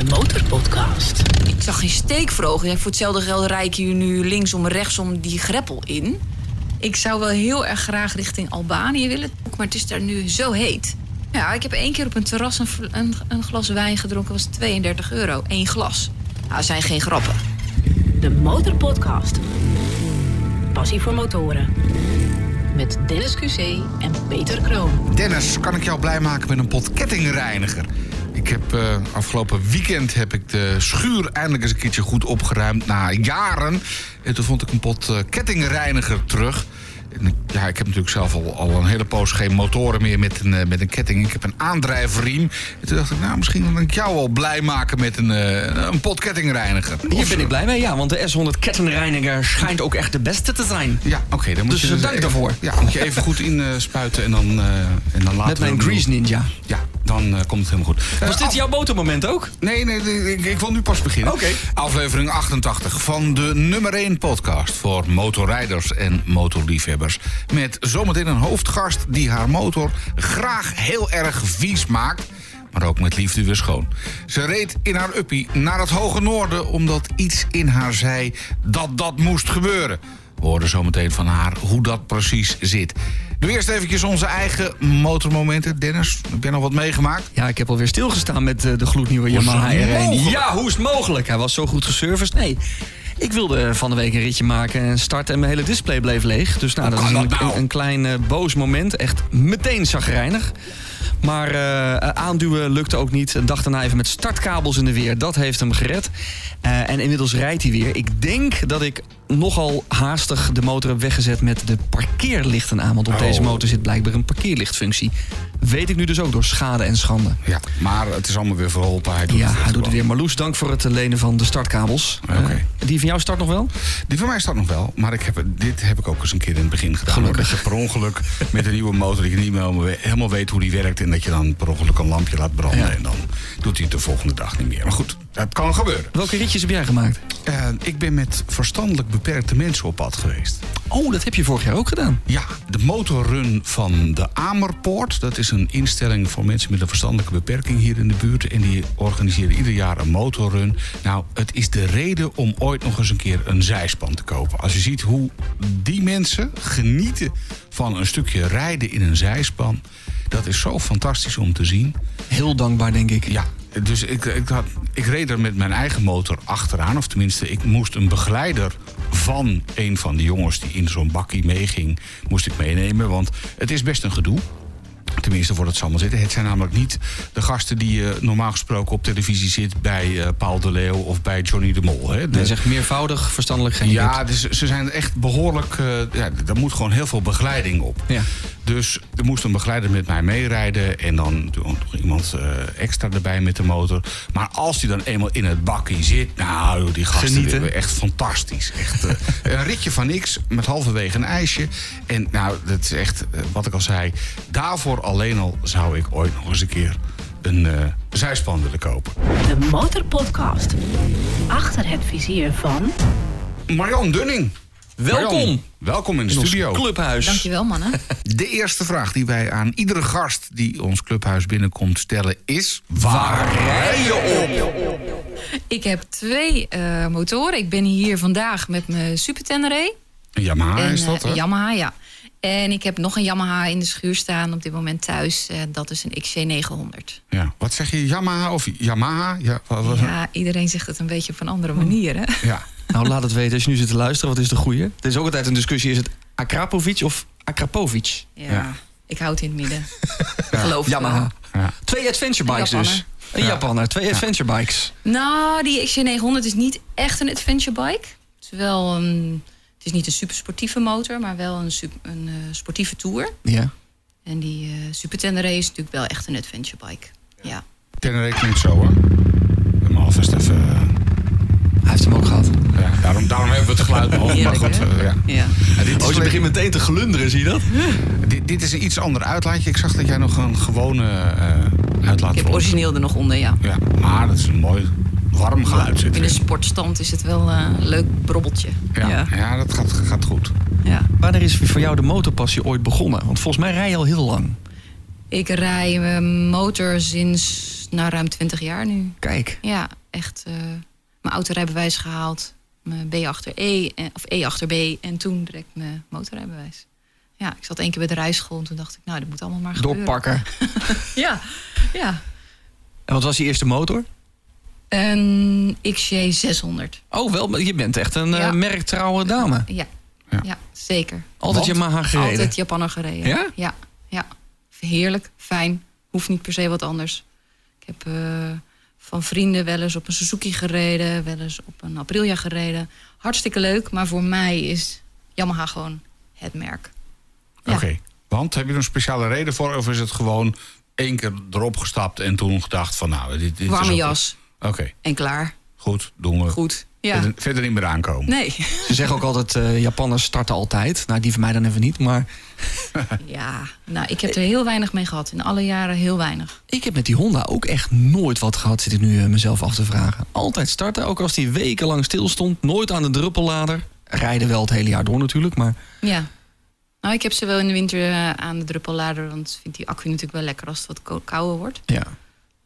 De Motorpodcast. Ik zag geen steekvrogen. Ja, voor hetzelfde geld rijd ik hier nu linksom en rechtsom die greppel in. Ik zou wel heel erg graag richting Albanië willen. Maar het is daar nu zo heet. Ja, ik heb één keer op een terras een, een, een glas wijn gedronken. was 32 euro. Eén glas. Nou, dat zijn geen grappen. De Motorpodcast. Passie voor motoren. Met Dennis QC en Peter Kroon. Dennis, kan ik jou blij maken met een pot kettingreiniger? Ik heb eh, afgelopen weekend heb ik de schuur eindelijk eens een keertje goed opgeruimd na jaren. En toen vond ik een pot eh, kettingreiniger terug. En ik- ja, ik heb natuurlijk zelf al, al een hele poos geen motoren meer met een, eh, met een ketting. Ik heb een aandrijfriem. En toen dacht ik, nou, misschien kan ik jou wel blij maken met een, een pot kettingreiniger. Hier ben ik blij mee, ja, want de S100 kettenreiniger schijnt ook echt de beste te zijn. Ja, oké. dan moet Dus, je dank even- daarvoor. Ja, moet je even goed inspuiten en dan, en dan laten Met mijn Grease Ninja. Ja, dan eh, komt het helemaal goed. Was Eh, dit jouw motormoment ook? Nee, nee, nee, ik, ik wil nu pas beginnen. Oké. Aflevering 88 van de nummer 1 podcast voor motorrijders en motorliefhebbers. Met zometeen een hoofdgast die haar motor graag heel erg vies maakt. Maar ook met liefde weer schoon. Ze reed in haar uppie naar het hoge noorden omdat iets in haar zei dat dat moest gebeuren. We horen zometeen van haar hoe dat precies zit. Nu eerst eventjes onze eigen motormomenten. Dennis, heb jij nog wat meegemaakt? Ja, ik heb alweer stilgestaan met eh, de gloednieuwe Yamaha het R1. mogelijk? Ja, hoe is het mogelijk? Hij was zo goed geserviced. Nee, ik wilde van de week een ritje maken en starten en mijn hele display bleef leeg. Dus nou, dat is een, nou? een, een klein eh, boos moment. Echt meteen zagrijnig. Maar eh, aanduwen lukte ook niet. Een dag daarna even met startkabels in de weer. Dat heeft hem gered. Eh, en inmiddels rijdt hij weer. Ik denk dat ik nogal haastig de motor heb weggezet met de parkeerlichten aan. Want op Oh. deze motor zit blijkbaar een parkeerlichtfunctie. Weet ik nu dus ook door schade en schande. Ja, maar het is allemaal weer verholpen. Hij doet Ja, het hij doet het weer. Marloes, dank voor het lenen van de startkabels. Oké. Eh, die van jou start nog wel? Die van mij staat nog wel, maar ik heb, dit heb ik ook eens een keer in het begin gedaan. Gelukkig. Dat je per ongeluk met een nieuwe motor, dat je niet meer helemaal we- helemaal weet hoe die werkt. En dat je dan per ongeluk een lampje laat branden. Ja. En dan doet hij het de volgende dag niet meer. Maar goed, dat kan gebeuren. Welke ritjes heb jij gemaakt? Eh, ik ben met verstandelijk beperkte mensen op pad geweest. Oh, dat heb je vorig jaar ook gedaan. Ja, de motorrun van de Amerpoort. Dat is een instelling voor mensen met een verstandelijke beperking hier in de buurt. En die organiseren ieder jaar een motorrun. Nou, het is de reden om ooit nog eens een keer een zijspan te kopen. Als je ziet hoe die mensen genieten van een stukje rijden in een zijspan. Dat is zo fantastisch om te zien. Heel dankbaar, denk ik. Ja, dus ik, ik, had, ik reed er met mijn eigen motor achteraan. Of tenminste, ik moest een begeleider van een van de jongens die in zo'n bakkie meeging, moest ik meenemen. Want het is best een gedoe. Tenminste, voor het zal maar zitten. Het zijn namelijk niet de gasten die je normaal gesproken op televisie zit bij eh, Paul de Leeuw of bij Johnny de Mol. Hè. De- Hij zegt meervoudig, verstandelijk geen ja, dus ze zijn echt behoorlijk. eh ja, er moet gewoon heel veel begeleiding op. Ja. Dus er moest een begeleider met mij meerijden. En dan nog iemand eh, extra erbij met de motor. Maar als die dan eenmaal in het bakkie zit. Nou, die gasten Genieten. echt fantastisch. Echt, eh, een ritje van niks met halverwege een ijsje. En nou, dat is echt eh, wat ik al zei. Daarvoor alleen al zou ik ooit nog eens een keer een eh, zijspan willen kopen. De Motorpodcast. Achter het vizier van... Marion Dunning. Welkom. Welkom in de In ons studio. clubhuis. Dankjewel, mannen. De eerste vraag die wij aan iedere gast die ons clubhuis binnenkomt stellen is... Waar rij je op? Ik heb twee eh, motoren. Ik ben hier vandaag met mijn Super Tenere. Een Yamaha en, is dat, eh, hè? een Yamaha, ja. En ik heb nog een Yamaha in de schuur staan op dit moment thuis. En dat is een XC900. Ja. Wat zeg je, Yamaha of Yamaha? Ja, Ja, iedereen zegt het een beetje op een andere manier, hè? ja. Nou, laat het weten als je nu zit te luisteren. Wat is de goeie? Er is ook altijd een discussie. Is het Akrapovic of Akrapovic? Ja, Ja. ik houd het in het midden. Geloof het Yamaha. Ja. Twee adventure bikes dus. Een Ja. Japaner, twee adventure bikes. Nou, die XC900 is niet echt een adventure bike. Het is wel een... Het is niet een super sportieve motor, maar wel een, een eh, sportieve tour. Ja. En die eh Super Tenere is natuurlijk wel echt een adventure bike. Ja. Tenere klinkt zo, hoor. Me alvast even... eh, Hij heeft hem ook gehad. ja, daarom, daarom hebben we het geluid nog. Maar goed, hè? ja. ja. Ja, dit, is Oh, je begint meteen te glunderen, zie je dat? dit, dit is een iets ander uitlaatje. Ik zag dat jij nog een gewone eh uitlaat Ik heb origineel er nog onder, ja. Ja, maar dat is een mooi warm geluid zit In de sportstand is het wel eh, een leuk brobbeltje. Ja, ja. ja. dat gaat, gaat goed. ja. Wanneer is voor jou de motorpassie ooit begonnen? Want volgens mij rij je al heel lang. Ik rij mijn motor sinds nou ruim 20 jaar nu. Kijk. Ja, echt uh, mijn autorijbewijs gehaald. Mijn B achter E, of E achter B. En toen direct mijn motorrijbewijs. Ja, ik zat één keer bij de rijschool en toen dacht ik, nou, dat moet allemaal maar gebeuren. Doorpakken. ja, ja. En wat was je eerste motor? Een XJ 600. Oh, wel, je bent echt een ja. merktrouwe dame. Ja. ja, ja. zeker. Altijd Want? Yamaha gereden? Altijd Japanner gereden. Ja? Ja, ja. Heerlijk, fijn. Hoeft niet per se wat anders. Ik heb uh, van vrienden wel eens op een Suzuki gereden. Wel eens op een Aprilia gereden. Hartstikke leuk, maar voor mij is Yamaha gewoon het merk. Ja. Oké, okay. want heb je er een speciale reden voor? Of is het gewoon één keer erop gestapt en toen gedacht van nou... Dit, dit Warme is jas. Oké. Okay. En klaar. Goed, doen we. Goed, ja. Verder, verder niet meer aankomen. Nee. Ze zeggen ook altijd, uh, Japanners starten altijd. Nou, die van mij dan even niet, maar... ja, nou, ik heb er heel weinig mee gehad. In alle jaren heel weinig. Ik heb met die Honda ook echt nooit wat gehad, zit ik nu uh, mezelf af te vragen. Altijd starten, ook als die wekenlang stil stond. Nooit aan de druppellader. Rijden wel het hele jaar door natuurlijk, maar... Ja. Nou, ik heb ze wel in de winter uh, aan de druppellader. Want ik vind die accu natuurlijk wel lekker als het wat kouder wordt. Ja.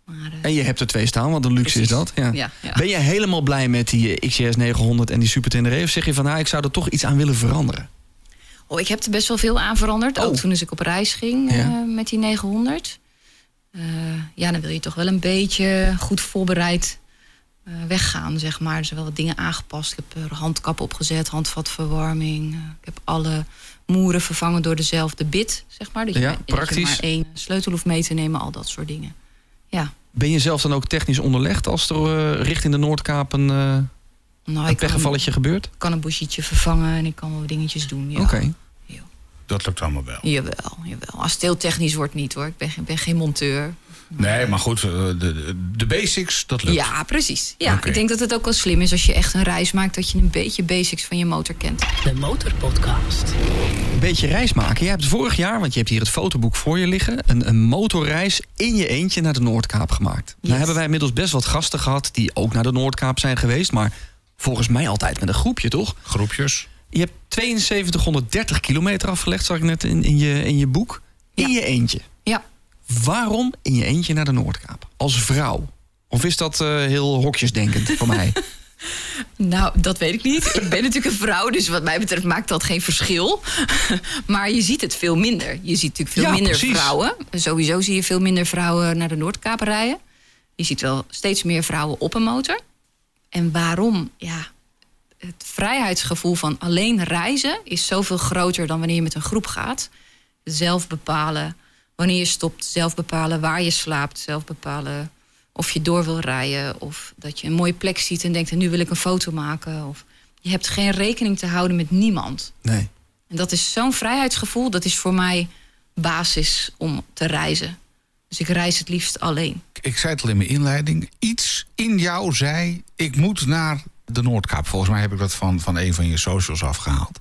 Maar, uh, en je hebt er twee staan, want een luxe Precies. is dat. Ja. Ja, ja. Ben je helemaal blij met die eh, XJS 900 en die Super Tenere? Of zeg je van, nou, ik zou er toch iets aan willen veranderen? Oh, ik heb er best wel veel aan veranderd. Oh. Ook toen dus ik op reis ging uh, met die 900. Uh, ja, dan wil je toch wel een beetje goed voorbereid weggaan, zeg maar. Er zijn wel wat dingen aangepast. Ik heb er handkap opgezet, handvatverwarming. Ik heb alle moeren vervangen door dezelfde bit, zeg maar. Dat je, Ja, dat je praktisch. maar één sleutel hoeft mee te nemen, al dat soort dingen. Ja. Ben je zelf dan ook technisch onderlegd als er uh, richting de Noordkaap een, uh, Nou, een ik kan, pechgevalletje gebeurt? kan een bouchietje vervangen en ik kan wel dingetjes doen. Ja. Oké. Dat lukt allemaal wel. Jawel, jawel. Als het heel technisch wordt niet hoor. Ik ben, ik ben geen monteur. Nee, maar goed, uh, de, de basics, dat lukt. Ja, precies. Ja, ik denk dat het ook wel slim is als je echt een reis maakt... dat je een beetje basics van je motor kent. De Motorpodcast. Een beetje reis maken. Je hebt vorig jaar, want je hebt hier het fotoboek voor je liggen... een, een motorreis in je eentje naar de Noordkaap gemaakt. Nou Yes. hebben wij inmiddels best wat gasten gehad... die ook naar de Noordkaap zijn geweest. Maar volgens mij altijd met een groepje, toch? Groepjes. Je hebt 7230 kilometer afgelegd, zag ik net in, in, je, in je boek. In Ja. je eentje. Waarom in je eentje naar de Noordkaap? Als vrouw? Of is dat eh, heel hokjesdenkend voor mij? Nou, dat weet ik niet. Ik ben natuurlijk een vrouw, dus wat mij betreft maakt dat geen verschil. Maar je ziet het veel minder. Je ziet natuurlijk veel Ja, minder precies. vrouwen. Sowieso zie je veel minder vrouwen naar de Noordkaap rijden. Je ziet wel steeds meer vrouwen op een motor. En waarom? Ja, het vrijheidsgevoel van alleen reizen is zoveel groter dan wanneer je met een groep gaat. Zelf bepalen wanneer je stopt, zelf bepalen waar je slaapt, zelf bepalen of je door wil rijden of dat je een mooie plek ziet en denkt en nu wil ik een foto maken. Of je hebt geen rekening te houden met niemand. Nee. En dat is zo'n vrijheidsgevoel, dat is voor mij basis om te reizen. Dus ik reis het liefst alleen. Ik zei het al in mijn inleiding. Iets in jou zei, ik moet naar de Noordkaap. Volgens mij heb ik dat van, van een van je socials afgehaald.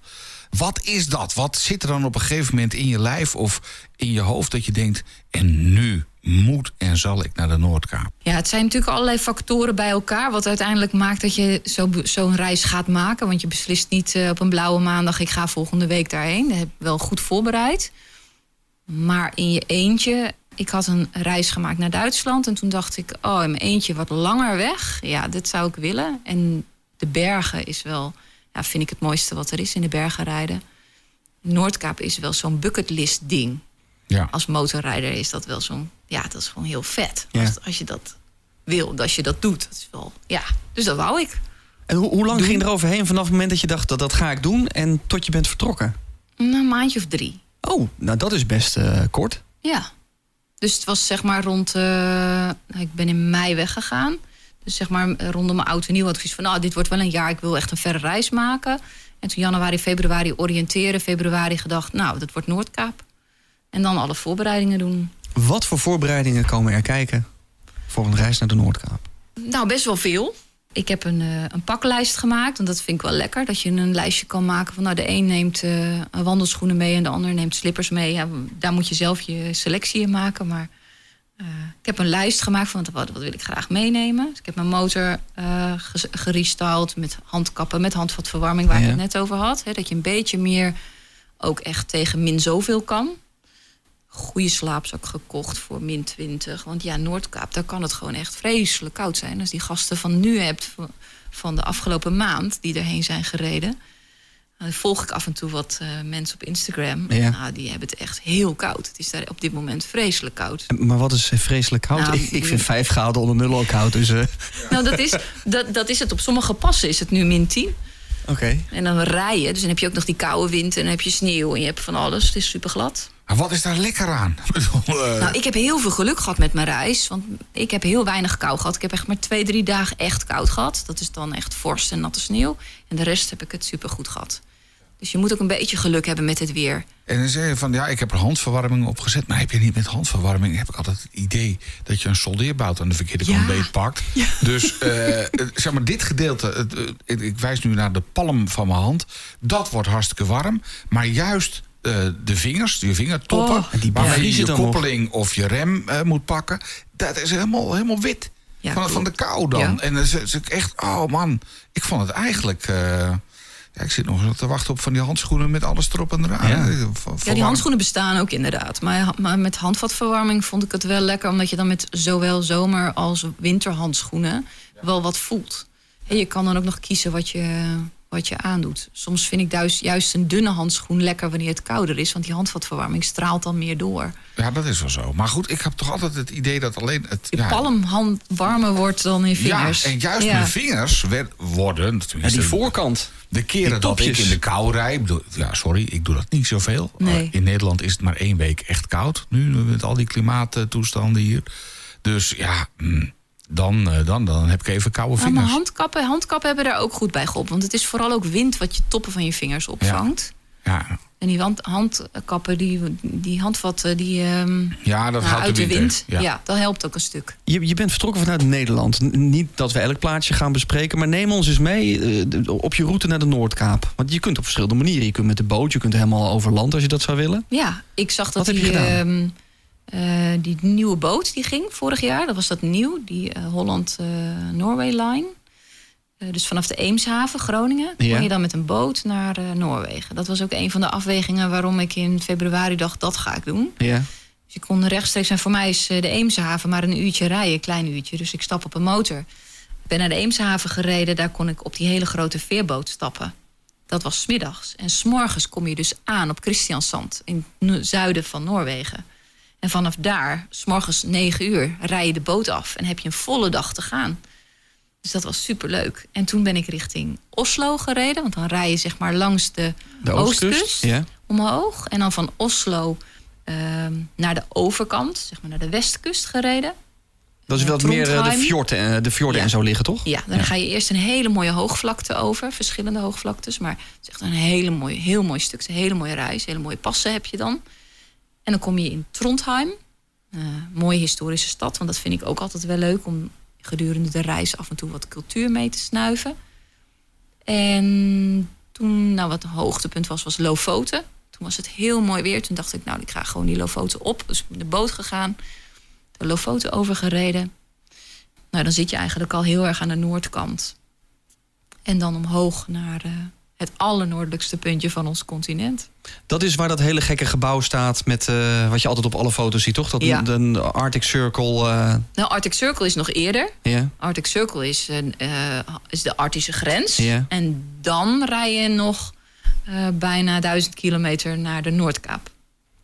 Wat is dat? Wat zit er dan op een gegeven moment in je lijf of in je hoofd dat je denkt... en nu moet en zal ik naar de Noordkaap? Ja, het zijn natuurlijk allerlei factoren bij elkaar... wat uiteindelijk maakt dat je zo- zo'n reis gaat maken. Want je beslist niet eh, op een blauwe maandag... ik ga volgende week daarheen. Dat heb ik wel goed voorbereid. Maar in je eentje... Ik had een reis gemaakt naar Duitsland... en toen dacht ik, oh, in mijn eentje wat langer weg. Ja, dit zou ik willen. En de bergen is wel... Ja, vind ik het mooiste wat er is in de bergen rijden. Noordkaap is wel zo'n bucketlist ding Ja. als motorrijder is dat wel zo'n... Ja, dat is gewoon heel vet. Ja. Als, als je dat wil, als je dat doet. Dat is wel... Ja, dus dat wou ik. En hoe, hoe lang Doen. ging je eroverheen vanaf het moment dat je dacht dat dat ga ik doen en tot je bent vertrokken? Een maandje of drie. Oh, nou dat is best eh, kort. Ja. Dus het was zeg maar rond... eh, ik ben in mei weggegaan. Dus zeg maar rondom mijn auto nieuw had ik zoiets van... nou, dit wordt wel een jaar, ik wil echt een verre reis maken. En toen januari, februari oriënteren. Februari gedacht, nou, dat wordt Noordkaap. En dan alle voorbereidingen doen. Wat voor voorbereidingen komen er kijken voor een reis naar de Noordkaap? Nou, best wel veel. Ik heb een, eh, een paklijst gemaakt. Want dat vind ik wel lekker. Dat je een lijstje kan maken van... nou, de een neemt eh, een wandelschoenen mee... en de ander neemt slippers mee. Ja, daar moet je zelf je selectie in maken. Maar eh, ik heb een lijst gemaakt van... wat, wat wil ik graag meenemen. Dus ik heb mijn motor ges- gerestyled met handkappen... met handvatverwarming, waar Ja. ik het net over had. Dat je een beetje meer ook echt tegen min zoveel kan. goede slaapzak gekocht voor min 20. Want ja, Noordkaap, daar kan het gewoon echt vreselijk koud zijn. Als die gasten van nu hebt, van- van de afgelopen maand, die erheen zijn gereden. Dan volg ik af en toe wat eh, mensen op Instagram. Ja. Nou, die hebben het echt heel koud. Het is daar op dit moment vreselijk koud. Maar wat is vreselijk koud? Nou, ik, ik vind 5 graden onder nul ook koud. Dus, eh, Nou, dat is, dat, dat is het. Op sommige passen is het nu min 10. Oké. En dan rijden. Dus dan heb je ook nog die koude wind en dan heb je sneeuw en je hebt van alles. Het is super glad. Maar wat is daar lekker aan? Eh, Nou, ik heb heel veel geluk gehad met mijn reis. Want ik heb heel weinig kou gehad. Ik heb echt maar twee, drie dagen echt koud gehad. Dat is dan echt vorst en natte sneeuw. En de rest heb ik het super goed gehad. Dus je moet ook een beetje geluk hebben met het weer. En dan zeg je van, ja, ik heb er handverwarming op gezet. Maar heb je niet met handverwarming, heb ik altijd het idee... dat je een soldeerbout aan de verkeerde kant Ja. beetpakt. Dus, eh, eh, zeg maar, dit gedeelte... het, eh, ik wijs nu naar de palm van mijn hand. Dat wordt hartstikke warm. Maar juist de vingers, je vingertoppen... Oh, die waarmee je je koppeling of je rem moet pakken... dat is helemaal, helemaal wit. Ja, van, van de kou dan. En dan is is ik echt, oh man, ik vond het eigenlijk... ja, ik zit nog te wachten op van die handschoenen met alles erop en eraan. Ja. Eh, Ja, die handschoenen bestaan ook inderdaad. Maar, maar met handvatverwarming vond ik het wel lekker... omdat je dan met zowel zomer- als winterhandschoenen wel wat voelt. En je kan dan ook nog kiezen wat je, wat je aandoet. Soms vind ik juist, juist een dunne handschoen lekker wanneer het kouder is... want die handvatverwarming straalt dan meer door. Ja, dat is wel zo. Maar goed, ik heb toch altijd het idee dat alleen het... Je ja, palmhand warmer wordt dan in vingers. Ja, en juist Ja. mijn vingers werd, worden... Ja, tenminste, die voorkant. De keren dat ik topjes. in de kou rijd... bedoel, Ja, sorry, ik doe dat niet zoveel. Nee. Uh, in Nederland is het maar één week echt koud. Nu, met al die klimaattoestanden hier. Dus ja, mm, dan, eh, dan, dan heb ik even koude Nou, maar vingers. handkappen, handkappen hebben daar ook goed bij geholpen. Want het is vooral ook wind wat je toppen van je vingers opvangt. Ja, En die handkappen, die, die handvatten, die ehm, ja dat nou, uit de wind. Ja. Ja. dat helpt ook een stuk. Je, je bent vertrokken vanuit Nederland. Niet dat we elk plaatsje gaan bespreken, maar neem ons eens mee eh, op je route naar de Noordkaap. Want je kunt op verschillende manieren. Je kunt met de boot, je kunt helemaal over land als je dat zou willen. Ja, ik zag dat Wat heb je gedaan? ehm, eh, die nieuwe boot die ging vorig jaar, dat was dat nieuw, die eh, Holland eh, Norway Line. Eh, dus vanaf de Eemshaven, Groningen, Ja. kon je dan met een boot naar eh, Noorwegen. Dat was ook een van de afwegingen waarom ik in februari dacht, dat ga ik doen. Ja. Dus ik kon rechtstreeks, en voor mij is eh, de Eemshaven maar een uurtje rijden, een klein uurtje. Dus ik stap op een motor. Ik ben naar de Eemshaven gereden, daar kon ik op die hele grote veerboot stappen. Dat was smiddags. En s'morgens kom je dus aan op Christiansand, in het zuiden van Noorwegen. En vanaf daar, s'morgens 9 uur, rij je de boot af en heb je een volle dag te gaan. Dus dat was superleuk. En toen ben ik richting Oslo gereden, want dan rij je zeg maar langs de, De oostkust. Ja. omhoog. En dan van Oslo ehm, naar de overkant, zeg maar naar de westkust gereden. Dat is wel meer eh, de Trondheim. fjorden, eh, de fjorden Ja. en zo liggen, toch? Ja, dan Ja. ga je eerst een hele mooie hoogvlakte over. Verschillende hoogvlaktes. Maar het is echt een hele mooie, heel mooi stuk. Een hele mooie reis. Hele mooie passen heb je dan. En dan kom je in Trondheim. Eh, mooie historische stad. Want dat vind ik ook altijd wel leuk. Om gedurende de reis af en toe wat cultuur mee te snuiven. En toen, nou wat een hoogtepunt was, was Lofoten. Toen was het heel mooi weer. Toen dacht ik, nou ik ga gewoon die Lofoten op. Dus de boot gegaan. De Lofoten overgereden. Nou, dan zit je eigenlijk al heel erg aan de noordkant. En dan omhoog naar eh, het allernoordelijkste puntje van ons continent. Dat is waar dat hele gekke gebouw staat met eh, wat je altijd op alle foto's ziet, toch? Dat Ja. een Arctic Circle. eh, Nou, Arctic Circle is nog eerder. ja. Arctic Circle is, een, eh, is de Arctische grens. En dan rij je nog bijna duizend kilometer naar de Noordkaap.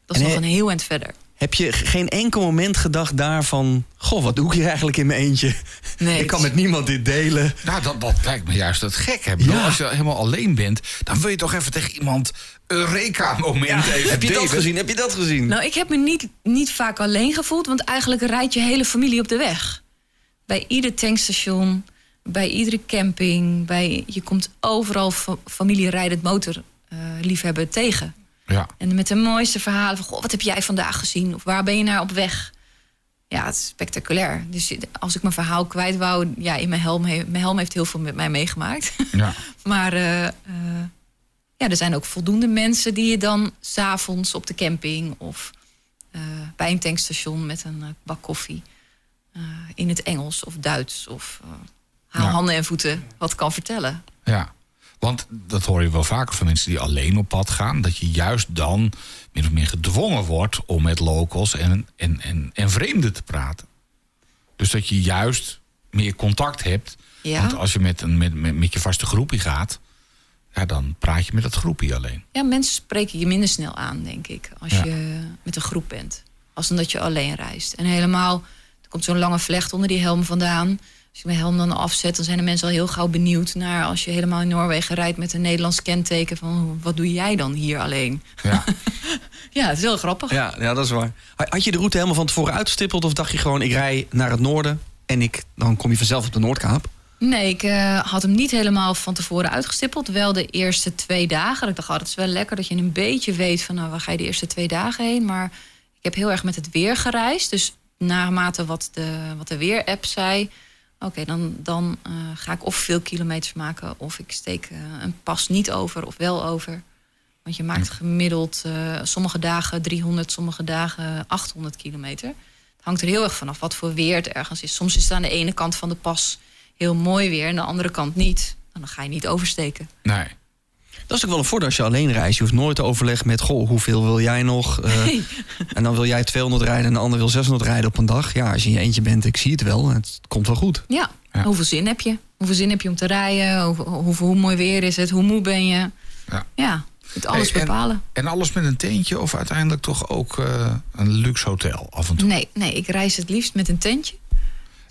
Dat is En nog een heel eind verder. Heb je geen enkel moment gedacht daarvan... Goh, wat doe ik hier eigenlijk in mijn eentje? Nee, ik kan het met niemand dit delen. Nou, dat, dat lijkt me juist het gek. Hè? Ja. Als je helemaal alleen bent, dan wil je toch even tegen iemand... Eureka-moment even Heb je dat gezien? Heb je dat gezien? Nou, ik heb me niet, niet vaak alleen gevoeld, want eigenlijk rijdt je hele familie op de weg. Bij ieder tankstation, bij iedere camping, bij, je komt overal fa familierijdend motorliefhebber tegen. Ja. En met de mooiste verhalen van, goh, wat heb jij vandaag gezien? Of waar ben je naar op weg? Ja, het is spectaculair. Dus als ik mijn verhaal kwijt wou, ja, in mijn helm, he- mijn helm heeft heel veel met mij meegemaakt. Ja. Maar eh, eh, ja, er zijn ook voldoende mensen die je dan s'avonds op de camping of eh, bij een tankstation met een bak koffie in het Engels of Duits of Ja. handen en voeten wat kan vertellen. Ja. Want dat hoor je wel vaker van mensen die alleen op pad gaan. Dat je juist dan min of meer gedwongen wordt om met locals en, en, en, en vreemden te praten. Dus dat je juist meer contact hebt. Ja. Want als je met, een, met, met, met je vaste groepje gaat, ja, dan praat je met dat groepje alleen. Ja, mensen spreken je minder snel aan, denk ik, als Ja. je met een groep bent. Als omdat je alleen reist. En helemaal, er komt zo'n lange vlecht onder die helm vandaan. Als je mijn helm dan afzet, dan zijn de mensen al heel gauw benieuwd naar als je helemaal in Noorwegen rijdt met een Nederlands kenteken. Van wat doe jij dan hier alleen? Ja. Ja, het is heel grappig. Ja, ja, dat is waar. Had je de route helemaal van tevoren uitgestippeld of dacht je gewoon ik rij naar het noorden en ik, dan kom je vanzelf op de Noordkaap? Nee, ik eh, had hem niet helemaal van tevoren uitgestippeld. Wel de eerste twee dagen. Ik dacht, oh, het is wel lekker dat je een beetje weet van nou, waar ga je de eerste twee dagen heen. Maar ik heb heel erg met het weer gereisd. Dus naarmate wat de, wat de weer-app zei. Oké, dan, dan eh, ga ik of veel kilometers maken. Of ik steek eh, een pas niet over of wel over. Want je maakt gemiddeld eh, sommige dagen 300, sommige dagen 800 kilometer. Het hangt er heel erg vanaf wat voor weer het ergens is. Soms is het aan de ene kant van de pas heel mooi weer en de andere kant niet. En dan ga je niet oversteken. Nee. Dat is ook wel een voordeel als je alleen reist. Je hoeft nooit te overleggen met, goh, hoeveel wil jij nog? Eh, Nee. En dan wil jij 200 rijden en de ander wil 600 rijden op een dag. Ja, als je in je eentje bent, ik zie het wel. Het komt wel goed. Ja. Ja. hoeveel zin heb je? Hoeveel zin heb je om te rijden? Hoe, hoe, hoe mooi weer is het? Hoe moe ben je? Ja. Ja, het alles Hey, en- bepalen. En alles met een teentje of uiteindelijk toch ook eh, een luxe hotel af en toe? Nee, nee, ik reis het liefst met een tentje.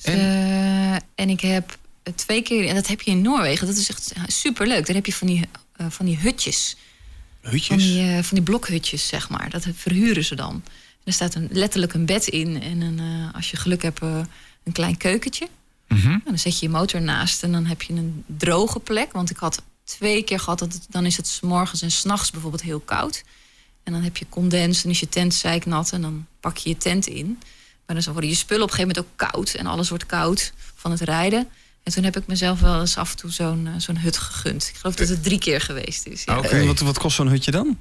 En? eh, en ik heb twee keer, en dat heb je in Noorwegen, dat is echt superleuk. Daar heb je van die, van die hutjes. Van Hutjes? die, eh, van die blokhutjes, zeg maar. Dat verhuren ze dan. En er staat een, letterlijk een bed in. En een, eh, als je geluk hebt, eh, een klein keukentje. En dan zet je je motor naast. En dan heb je een droge plek. Want ik had twee keer gehad, dat het, dan is het 's morgens en s'nachts bijvoorbeeld heel koud. En dan heb je condens en is je tent zeiknat. En dan pak je je tent in. Maar dan worden je spullen op een gegeven moment ook koud. En alles wordt koud van het rijden. En toen heb ik mezelf wel eens af en toe zo'n eh, zo'n hut gegund. Ik geloof dat het drie keer geweest is. Ja. En wat, wat kost zo'n hutje dan?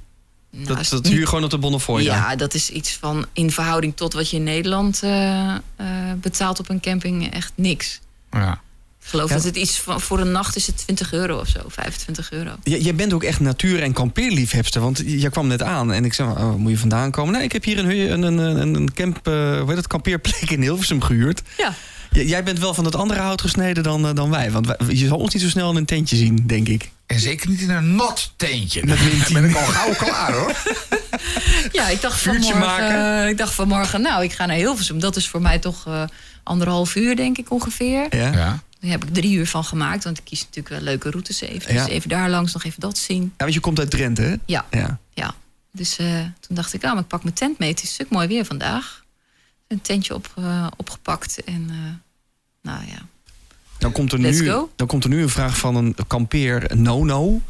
Nou, Dat, is dat huur je gewoon op de Bonnefoy. ja, dat is iets van in verhouding tot wat je in Nederland eh, eh, betaalt op een camping echt niks. Ja. Ik geloof Ja. dat het iets van voor een nacht is het 20 euro of zo, 25 euro. J- Jij bent ook echt natuur- en kampeerliefhebster. Want jij kwam net aan en ik zei, oh, waar moet je vandaan komen? Nee, ik heb hier een, een, een, een, een camp, eh, hoe heet het, kampeerplek in Hilversum gehuurd. Ja. J- jij bent wel van het andere hout gesneden dan, eh, dan wij. Want wij- je zal ons niet zo snel in een tentje zien, denk ik. En zeker niet in een nat min Dan ben ik al gauw klaar hoor. Ja, ik dacht Vuurtje vanmorgen, maken. ik dacht vanmorgen, nou, ik ga naar Hilversum. Dat is voor mij toch eh, anderhalf uur, denk ik ongeveer. Ja. Ja. Daar heb ik drie uur van gemaakt, want ik kies natuurlijk wel leuke routes even. Ja. Dus even daar langs, nog even dat zien. Ja, want je komt uit Drenthe, hè? Ja, Ja. ja. Dus eh, toen dacht ik, ah, maar ik pak mijn tent mee. Het is stuk mooi weer vandaag. Een tentje op, eh, opgepakt en eh, nou ja. Dan komt, er nu, dan komt er nu een vraag van een kampeer no-no.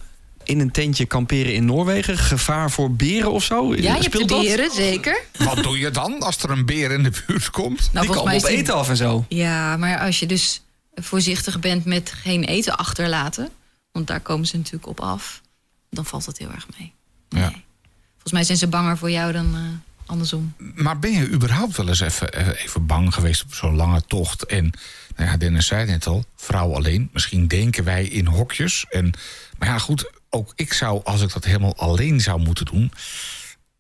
In een tentje kamperen in Noorwegen. Gevaar voor beren of zo? Ja, je hebt de Speelt dat? beren, zeker. Wat doe je dan als er een beer in de buurt komt? Nou, Die mij op die- eten af en zo. Ja, maar als je dus voorzichtig bent met geen eten achterlaten, want daar komen ze natuurlijk op af, dan valt dat heel erg mee. Nee. Ja. Volgens mij zijn ze banger voor jou dan eh, andersom. Maar ben je überhaupt wel eens even, eh, even bang geweest op zo'n lange tocht? En nou ja, Dennis zei het net al, vrouw alleen. Misschien denken wij in hokjes. En, maar ja, goed, ook ik zou, als ik dat helemaal alleen zou moeten doen...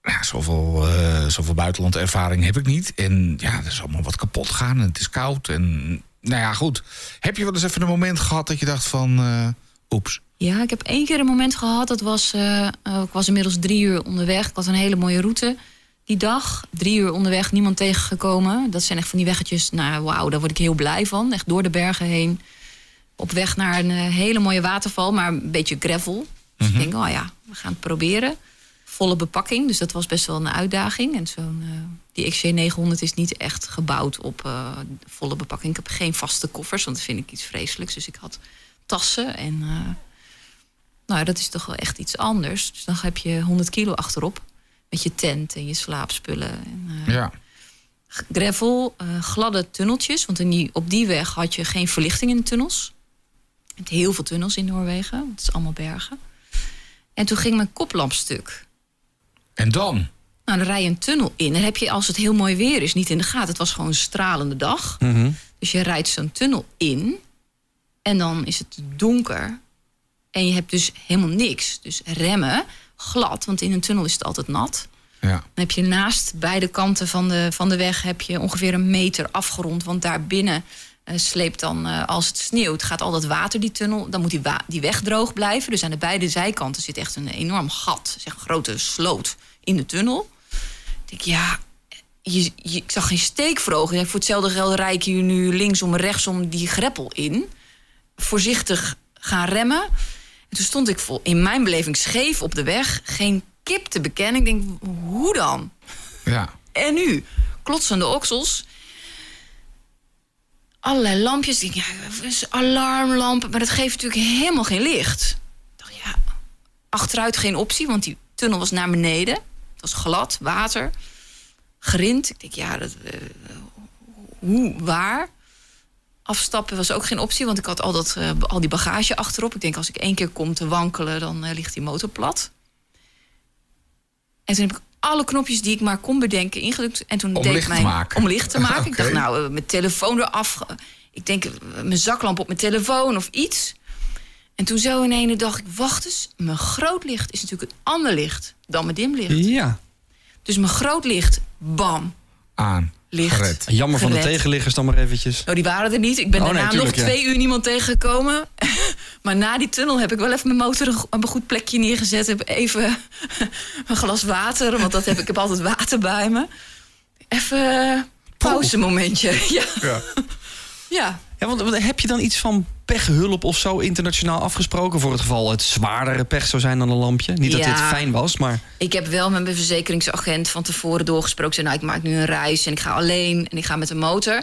Ja, zoveel, eh zoveel buitenlandervaring heb ik niet. En ja, er is allemaal wat kapot gaan en het is koud. En nou ja, goed. Heb je wel eens even een moment gehad dat je dacht van... eh, oeps, Ja, ik heb één keer een moment gehad. Dat was, eh, ik was inmiddels drie uur onderweg. Ik had een hele mooie route die dag. Drie uur onderweg, niemand tegengekomen. Dat zijn echt van die weggetjes. Nou, wauw, daar word ik heel blij van. Echt door de bergen heen. Op weg naar een eh, hele mooie waterval, maar een beetje gravel. Dus ik denk, oh ja, we gaan het proberen. Volle bepakking, dus dat was best wel een uitdaging. En zo'n, eh, die XC900 is niet echt gebouwd op eh, volle bepakking. Ik heb geen vaste koffers, want dat vind ik iets vreselijks. Dus ik had tassen en... nou, dat is toch wel echt iets anders. Dus dan heb je 100 kilo achterop. Met je tent en je slaapspullen. En, eh, ja. Gravel, eh, gladde tunneltjes. Want in die, op die weg had je geen verlichting in de tunnels. Je hebt heel veel tunnels in Noorwegen. want Het is allemaal bergen. En toen ging mijn koplamp stuk. En dan? Nou, dan rij je een tunnel in. En heb je, als het heel mooi weer is, niet in de gaten. Het was gewoon een stralende dag. Mhm. Dus je rijdt zo'n tunnel in. En dan is het donker. En je hebt dus helemaal niks. Dus remmen, glad, want in een tunnel is het altijd nat. Ja. Dan heb je naast beide kanten van de, van de weg heb je ongeveer een meter afgerond. Want daarbinnen uh, sleept dan, uh, als het sneeuwt, gaat al dat water die tunnel. Dan moet die, die weg droog blijven. Dus aan de beide zijkanten zit echt een enorm gat. Zeg een grote sloot in de tunnel. Ik denk, ja, je, je, ik zag geen steekvrogen. Ja, voor hetzelfde geld rijk je nu linksom en rechtsom die greppel in. Voorzichtig gaan remmen. En toen stond ik vol, in mijn beleving scheef op de weg. Geen kip te bekennen. Ik denk, hoe dan? Ja. En nu? Klotsende oksels. Allerlei lampjes. Ik denk, ja, alarmlampen. Maar dat geeft natuurlijk helemaal geen licht. Ik dacht, ja, achteruit geen optie. Want die tunnel was naar beneden. Het was glad, water. Grind. Ik denk, ja, dat, uh, hoe, waar? Afstappen was ook geen optie, want ik had al, dat, uh, al die bagage achterop. Ik denk, als ik één keer kom te wankelen, dan uh, ligt die motor plat. En toen heb ik alle knopjes die ik maar kon bedenken ingedrukt. En toen om deed licht mijn, te maken. Om licht te maken. okay. Ik dacht, nou, mijn telefoon eraf. Ik denk, mijn zaklamp op mijn telefoon of iets. En toen zo in ene dacht ik, wacht eens. Mijn groot licht is natuurlijk een ander licht dan mijn dimlicht. Ja. Dus mijn groot licht, bam, Aan. Licht. Gered. Jammer van de tegenliggers dan maar eventjes. Nou, die waren er niet. Ik ben Oh, nee, daarna tuurlijk, nog ja. twee uur niemand tegengekomen. maar na die tunnel heb ik wel even mijn motor op een goed plekje neergezet. Heb even een glas water, want dat heb ik heb altijd water bij me. Even eh, pauzemomentje. Ja. Ja. ja. Ja, want want heb je dan iets van pechhulp of zo internationaal afgesproken... voor het geval het zwaardere pech zou zijn dan een lampje? Niet dat Ja. dit fijn was, maar... Ik heb wel met mijn verzekeringsagent van tevoren doorgesproken. Zei, nou, ik maak nu een reis en ik ga alleen en ik ga met de motor.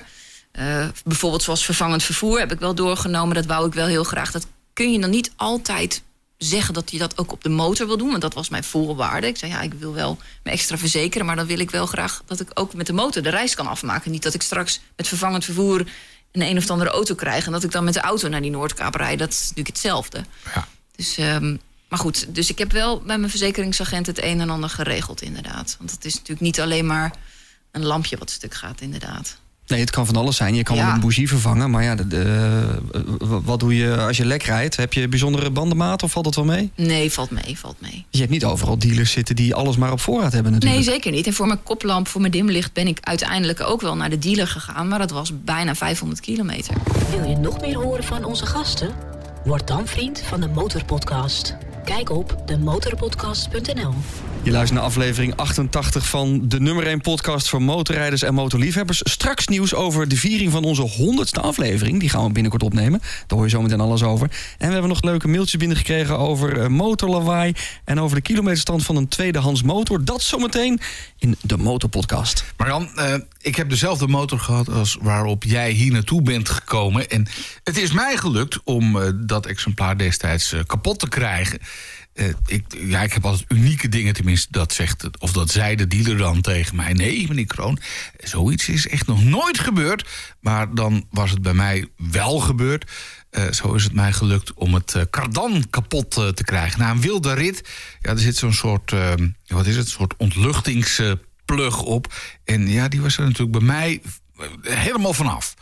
Eh, bijvoorbeeld zoals vervangend vervoer heb ik wel doorgenomen. Dat wou ik wel heel graag. Dat kun je dan niet altijd zeggen dat je dat ook op de motor wil doen. Want dat was mijn voorwaarde. Ik zei, ja, ik wil wel me extra verzekeren. Maar dan wil ik wel graag dat ik ook met de motor de reis kan afmaken. Niet dat ik straks met vervangend vervoer een een of andere auto krijg... en dat ik dan met de auto naar die Noordkaap rijd. Dat is natuurlijk hetzelfde. Ja. Dus, ehm, maar goed, dus ik heb wel bij mijn verzekeringsagent het een en ander geregeld, inderdaad. Want het is natuurlijk niet alleen maar een lampje wat stuk gaat, inderdaad. Nee, het kan van alles zijn. Je kan wel Ja. een bougie vervangen, maar ja, de, de- w- wat doe je als je lek rijdt? Heb je bijzondere bandenmaat of valt dat wel mee? Nee, valt mee, valt mee. Je hebt niet overal dealers zitten die alles maar op voorraad hebben natuurlijk. Nee, zeker niet. En voor mijn koplamp, voor mijn dimlicht ben ik uiteindelijk ook wel naar de dealer gegaan. Maar dat was bijna 500 kilometer. Wil je nog meer horen van onze gasten? Word dan vriend van de Motorpodcast. Kijk op demotorpodcast.nl. Je luistert naar aflevering 88 van de nummer 1 podcast voor motorrijders en motorliefhebbers. Straks nieuws over de viering van onze 100ste aflevering. Die gaan we binnenkort opnemen. Daar hoor je zometeen alles over. En we hebben nog leuke mailtjes binnengekregen over eh, motorlawaai... en over de kilometerstand van een tweedehands motor. Dat zometeen in de Motorpodcast. Marjan, eh, ik heb dezelfde motor gehad als waarop jij hier naartoe bent gekomen. En het is mij gelukt om eh, dat exemplaar destijds kapot te krijgen. Eh, ik, ja, ik heb altijd unieke dingen, tenminste, dat zegt. Of dat zei de dealer dan tegen mij. Nee, meneer Kroon, zoiets is echt nog nooit gebeurd. Maar dan was het bij mij wel gebeurd. Eh, zo is het mij gelukt om het eh, kardan kapot te krijgen. Na een wilde rit, ja, er zit zo'n soort, wat is het, soort ontluchtingsplug op. En ja, die was er natuurlijk bij mij helemaal vanaf.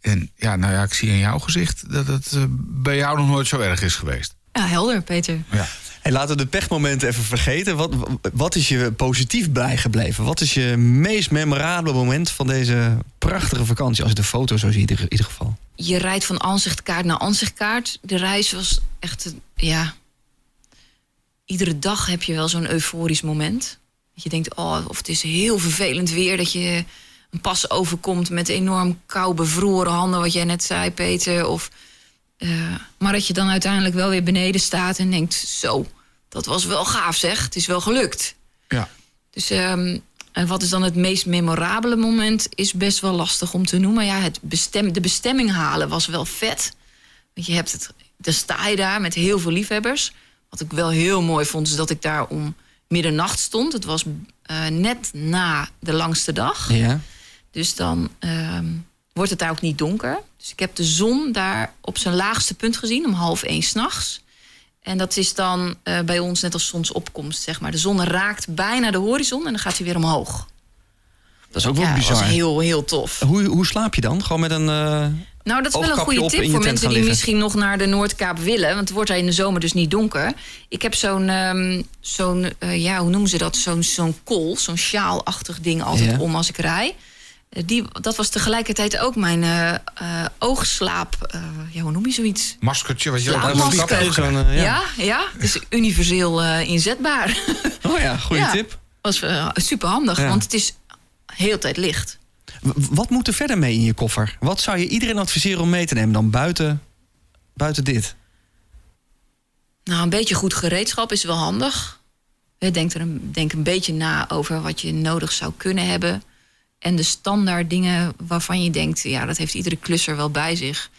En ja, nou ja, ik zie in jouw gezicht dat het bij jou nog nooit zo erg is geweest. Ja, helder, Peter. Ja. Hey, laten we de pechmomenten even vergeten. Wat, wat is je positief bijgebleven? Wat is je meest memorabele moment van deze prachtige vakantie? Als de foto zo zie, in ieder- geval. je rijdt van aanzichtkaart naar aanzichtkaart. De reis was echt, ja... Iedere dag heb je wel zo'n euforisch moment. Dat je denkt, oh, of het is heel vervelend weer... dat je een pas overkomt met enorm kou bevroren handen... wat jij net zei, Peter. Of, eh, maar dat je dan uiteindelijk wel weer beneden staat en denkt... zo, dat was wel gaaf zeg, het is wel gelukt. Ja. Dus ehm, en wat is dan het meest memorabele moment? Is best wel lastig om te noemen. Ja, het bestem, de bestemming halen was wel vet. Want je hebt het, dan sta je daar met heel veel liefhebbers. Wat ik wel heel mooi vond, is dat ik daar om middernacht stond. Het was eh, net na de langste dag. Ja. Dus dan ehm, wordt het daar ook niet donker. Dus ik heb de zon daar op zijn laagste punt gezien, om half één s'nachts. En dat is dan eh, bij ons net als zonsopkomst, zeg maar. De zon raakt bijna de horizon en dan gaat hij weer omhoog. Dat is ook wel ja, dat bizar. was heel, heel tof. Hoe, hoe slaap je dan? Gewoon met een... eh, Nou, dat is wel een goede tip voor mensen die misschien nog naar de Noordkaap willen. Want het wordt daar in de zomer dus niet donker. Ik heb zo'n, ehm, zo'n eh, ja, hoe noemen ze dat? Zo'n zo'n kool, zo'n sjaalachtig ding altijd Ja. om als ik rij. Eh, Die, dat was tegelijkertijd ook mijn eh, eh, oogslaap. ja, hoe noem je zoiets? Maskertje wat je ook hebt. zo'n, Ja, ja. ja, het is universeel inzetbaar. Oh ja, goede Ja. tip. was super handig, Ja. want het is heel tijd licht. W- Wat moet er verder mee in je koffer? Wat zou je iedereen adviseren om mee te nemen dan buiten, buiten dit? Nou, een beetje goed gereedschap is wel handig. Denk, er een, denk een beetje na over wat je nodig zou kunnen hebben. En de standaard dingen waarvan je denkt... ja, dat heeft iedere klusser wel bij zich.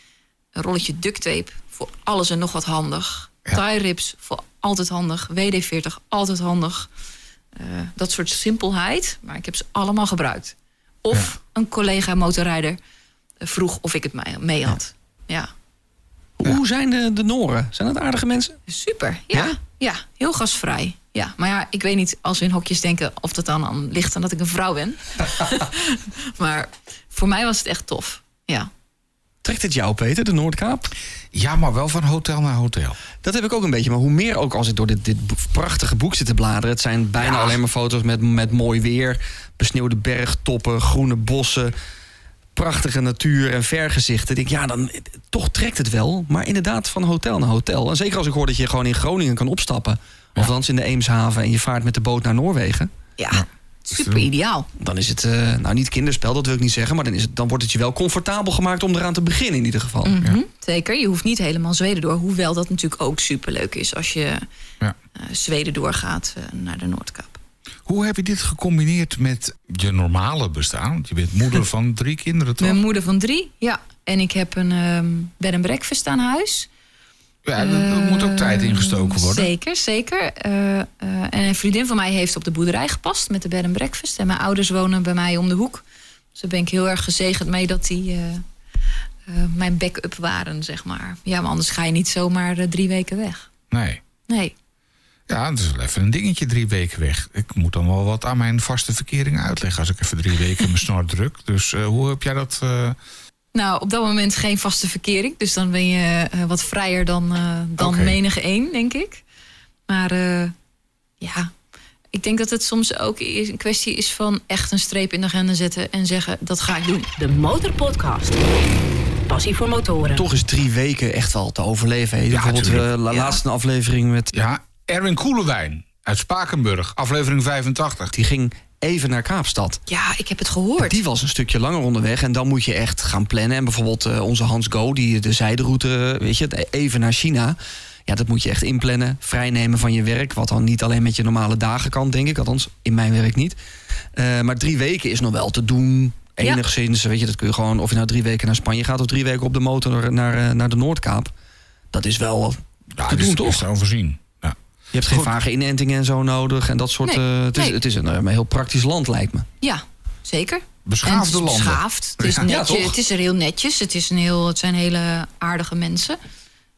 Een rolletje duct tape, voor alles en nog wat handig. Ja. Tie rips, voor altijd handig. WD-40, altijd handig. Eh, dat soort simpelheid, maar ik heb ze allemaal gebruikt. Of een collega motorrijder eh, vroeg of ik het mee- mee had. ja. Hoe zijn de, de Noren? Zijn dat aardige mensen? Super, ja. Ja? ja. heel gastvrij. Ja, maar ja, ik weet niet als we in hokjes denken of dat dan aan ligt aan dat ik een vrouw ben. maar voor mij was het echt tof. Ja. Trekt het jou, Peter, de Noordkaap? Ja, maar wel van hotel naar hotel. Dat heb ik ook een beetje. Maar hoe meer ook als ik door dit, dit prachtige boek zit te bladeren. Het zijn bijna Ja. alleen maar foto's met, met mooi weer. Besneeuwde bergtoppen, groene bossen. Prachtige natuur en vergezichten. Ik denk, ja, dan toch trekt het wel. Maar inderdaad, van hotel naar hotel. En zeker als ik hoor dat je gewoon in Groningen kan opstappen. Of althans in de Eemshaven. En je vaart met de boot naar Noorwegen. Ja, super ideaal. Dan is het, eh, nou niet kinderspel, dat wil ik niet zeggen. Maar dan, is het, dan wordt het je wel comfortabel gemaakt om eraan te beginnen in ieder geval. Mhm, Zeker, je hoeft niet helemaal Zweden door. Hoewel dat natuurlijk ook superleuk is als je Ja. eh, Zweden doorgaat eh, naar de Noordkap. Hoe heb je dit gecombineerd met je normale bestaan? Want je bent moeder van drie kinderen, toch? Mijn moeder van drie, ja. En ik heb een ehm bed and breakfast aan huis. Ja, er moet ook tijd ingestoken worden. Zeker, zeker. Eh, eh, en een vriendin van mij heeft op de boerderij gepast met de bed and breakfast. En mijn ouders wonen bij mij om de hoek. Dus daar ben ik heel erg gezegend mee dat die eh, mijn backup waren, zeg maar. Ja, maar anders ga je niet zomaar drie weken weg. Nee. Nee. Ja, het is wel even een dingetje drie weken weg. Ik moet dan wel wat aan mijn vaste verkering uitleggen... als ik even drie weken mijn snor druk. Dus hoe heb jij dat... Nou, op dat moment geen vaste verkering. Dus dan ben je eh, wat vrijer dan, eh dan Oké. menige één, denk ik. Maar eh, ja, ik denk dat het soms ook een kwestie is van echt een streep in de agenda zetten en zeggen: dat ga ik doen. De Motorpodcast. Passie voor motoren. Toch is drie weken echt wel te overleven. Bijvoorbeeld tuurlijk. eh, la- Ja. laatst een aflevering met... ja, Erwin Koelewijn uit Spakenburg, aflevering 85. Die ging even naar Kaapstad. Ja, ik heb het gehoord. Die was een stukje langer onderweg. En dan moet je echt gaan plannen. En bijvoorbeeld eh, onze Hans Go, die de zijderoute, weet je, even naar China. Ja, dat moet je echt inplannen. Vrijnemen van je werk. Wat dan niet alleen met je normale dagen kan, denk ik. Althans, in mijn werk niet. Eh, maar drie weken is nog wel te doen. Ja. Enigszins, weet je, dat kun je gewoon... of je nou drie weken naar Spanje gaat... of drie weken op de motor naar, eh, naar de Noordkaap. Dat is wel Ja, te doen, is toch? te overzien. Je hebt geen vage inentingen en zo nodig. En dat soort... Nee, eh, het, is, nee. het is een, eh, een heel praktisch land, lijkt me. Ja, zeker. Beschaafde het is landen. beschaafd. Het is. Ja, netjes, het is er heel netjes. Het, is een heel, het zijn hele aardige mensen.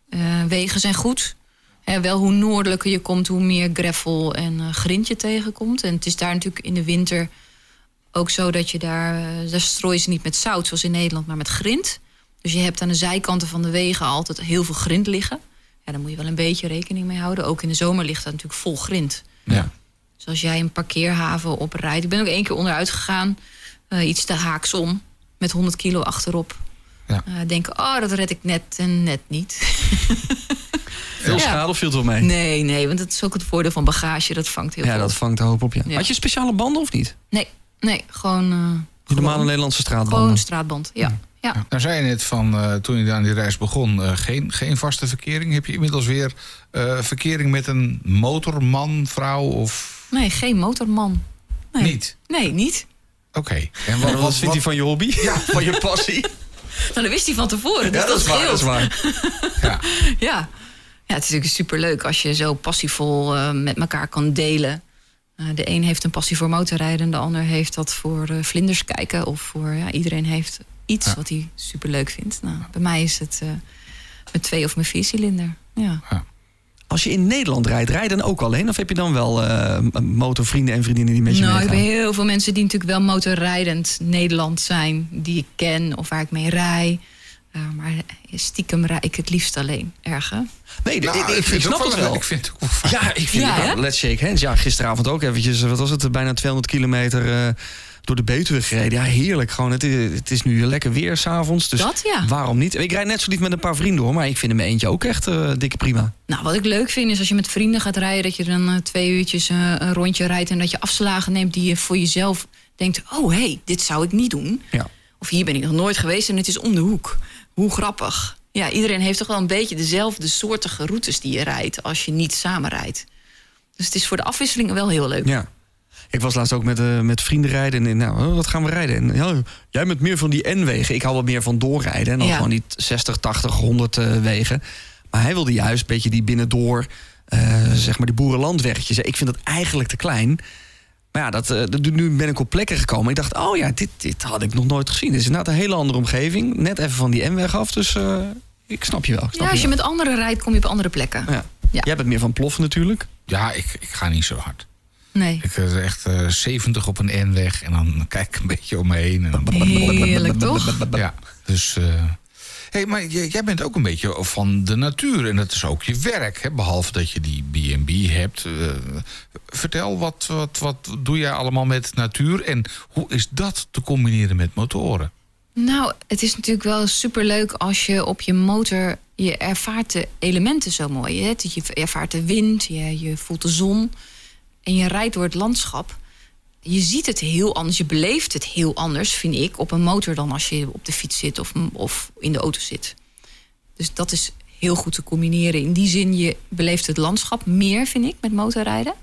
Eh, wegen zijn goed. Hè, wel hoe noordelijker je komt, hoe meer gravel en eh, grind je tegenkomt. En het is daar natuurlijk in de winter ook zo dat je daar... daar strooien ze niet met zout zoals in Nederland, maar met grind. Dus je hebt aan de zijkanten van de wegen altijd heel veel grind liggen. Ja, daar moet je wel een beetje rekening mee houden. Ook in de zomer ligt dat natuurlijk vol grind. Ja. Dus als jij een parkeerhaven oprijdt. Ik ben ook één keer onderuit gegaan. eh, iets te haaksom. Met 100 kilo achterop. Ja. Eh, denken, oh, dat red ik net en net niet. Veel Ja. schade of viel het wel mee? nee, nee, want dat is ook het voordeel van bagage. Dat vangt heel Ja, veel. dat vangt de hoop op, ja. Ja. Had je speciale banden of niet? Nee, nee, gewoon... De normale Nederlandse straatbanden? Gewoon straatband, ja. Ja. Nou zei je net van, eh, toen je aan die reis begon, eh, geen, geen vaste verkering. Heb je inmiddels weer eh, verkering met een motorman, vrouw of Nee, geen motorman. Nee. niet? Nee, niet. Oké. En Wat, wat vindt hij van je hobby? Ja, van je passie? Nou, dat wist hij van tevoren. Dus ja, dat is waar, dat is waar. Ja. Ja. ja, het is natuurlijk superleuk als je zo passievol eh, met elkaar kan delen. Eh, de een heeft een passie voor motorrijden, en de ander heeft dat voor eh, vlinders kijken. Of voor, ja, iedereen heeft iets Ja. wat hij superleuk vindt. Nou, bij mij is het eh mijn twee of mijn viercilinder. Ja. Als je in Nederland rijdt, rij je dan ook alleen? Of heb je dan wel eh, motorvrienden en vriendinnen die met je Nou, ik meegaan? heb heel veel mensen die natuurlijk wel motorrijdend Nederland zijn. Die ik ken of waar ik mee rij. Eh, maar stiekem rij ik het liefst alleen. Erg, hè? Nee, Nou, ik, ik, ik vind snap ook het wel- wel. Ik vind het ook wel. Ja, ik vind Ja, het. Let's shake hands. Ja, gisteravond ook eventjes, wat was het, bijna 200 kilometer eh, door de Betuwe gereden. Ja, heerlijk. Gewoon, het, is, het is nu lekker weer s'avonds. Dus Dat, ja. waarom niet? Ik rijd net zo lief met een paar vrienden hoor, maar ik vind in mijn eentje ook echt eh, dikke prima. Nou, wat ik leuk vind is als je met vrienden gaat rijden... dat je dan eh, twee uurtjes eh, een rondje rijdt... en dat je afslagen neemt die je voor jezelf denkt... oh, hé, hey, dit zou ik niet doen. Ja. Of hier ben ik nog nooit geweest en het is om de hoek. Hoe grappig. Ja, iedereen heeft toch wel een beetje dezelfde soortige routes die je rijdt... als je niet samen rijdt. Dus het is voor de afwisseling wel heel leuk. Ja. Ik was laatst ook met, eh, met vrienden rijden. En nou, oh, wat gaan we rijden? En, ja, jij bent meer van die N-wegen. Ik hou wel meer van doorrijden. En dan Ja. gewoon die 60, 80, 100 eh, wegen. Maar hij wilde juist een beetje die binnendoor, eh, zeg maar die boerenlandweggetjes. Ik vind dat eigenlijk te klein. Maar ja, dat, eh, dat- nu ben ik op plekken gekomen. Ik dacht, oh ja, dit, dit had ik nog nooit gezien. Dit is inderdaad een hele andere omgeving. Net even van die N-weg af. Dus eh, ik snap je wel. Ik snap Ja, als je met anderen rijdt, kom je op andere plekken. Ja. Ja. Jij bent meer van ploffen natuurlijk. Ja, ik, ik ga niet zo hard. Nee. Ik eh, echt eh 70 op een N-weg en dan kijk ik een beetje om me heen. En dan... Heerlijk, toch? Ja, dus... eh hey, maar jij bent ook een beetje van de natuur en dat is ook je werk. Hè? Behalve dat je die B&B hebt. Eh, vertel, wat, wat, wat doe jij allemaal met natuur en hoe is dat te combineren met motoren? Nou, het is natuurlijk wel superleuk als je op je motor... je ervaart de elementen zo mooi. Hè? Je ervaart de wind, je, je voelt de zon... en je rijdt door het landschap. Je ziet het heel anders, je beleeft het heel anders, vind ik... op een motor dan als je op de fiets zit of, of in de auto zit. Dus dat is heel goed te combineren. In die zin, je beleeft het landschap meer, vind ik, met motorrijden.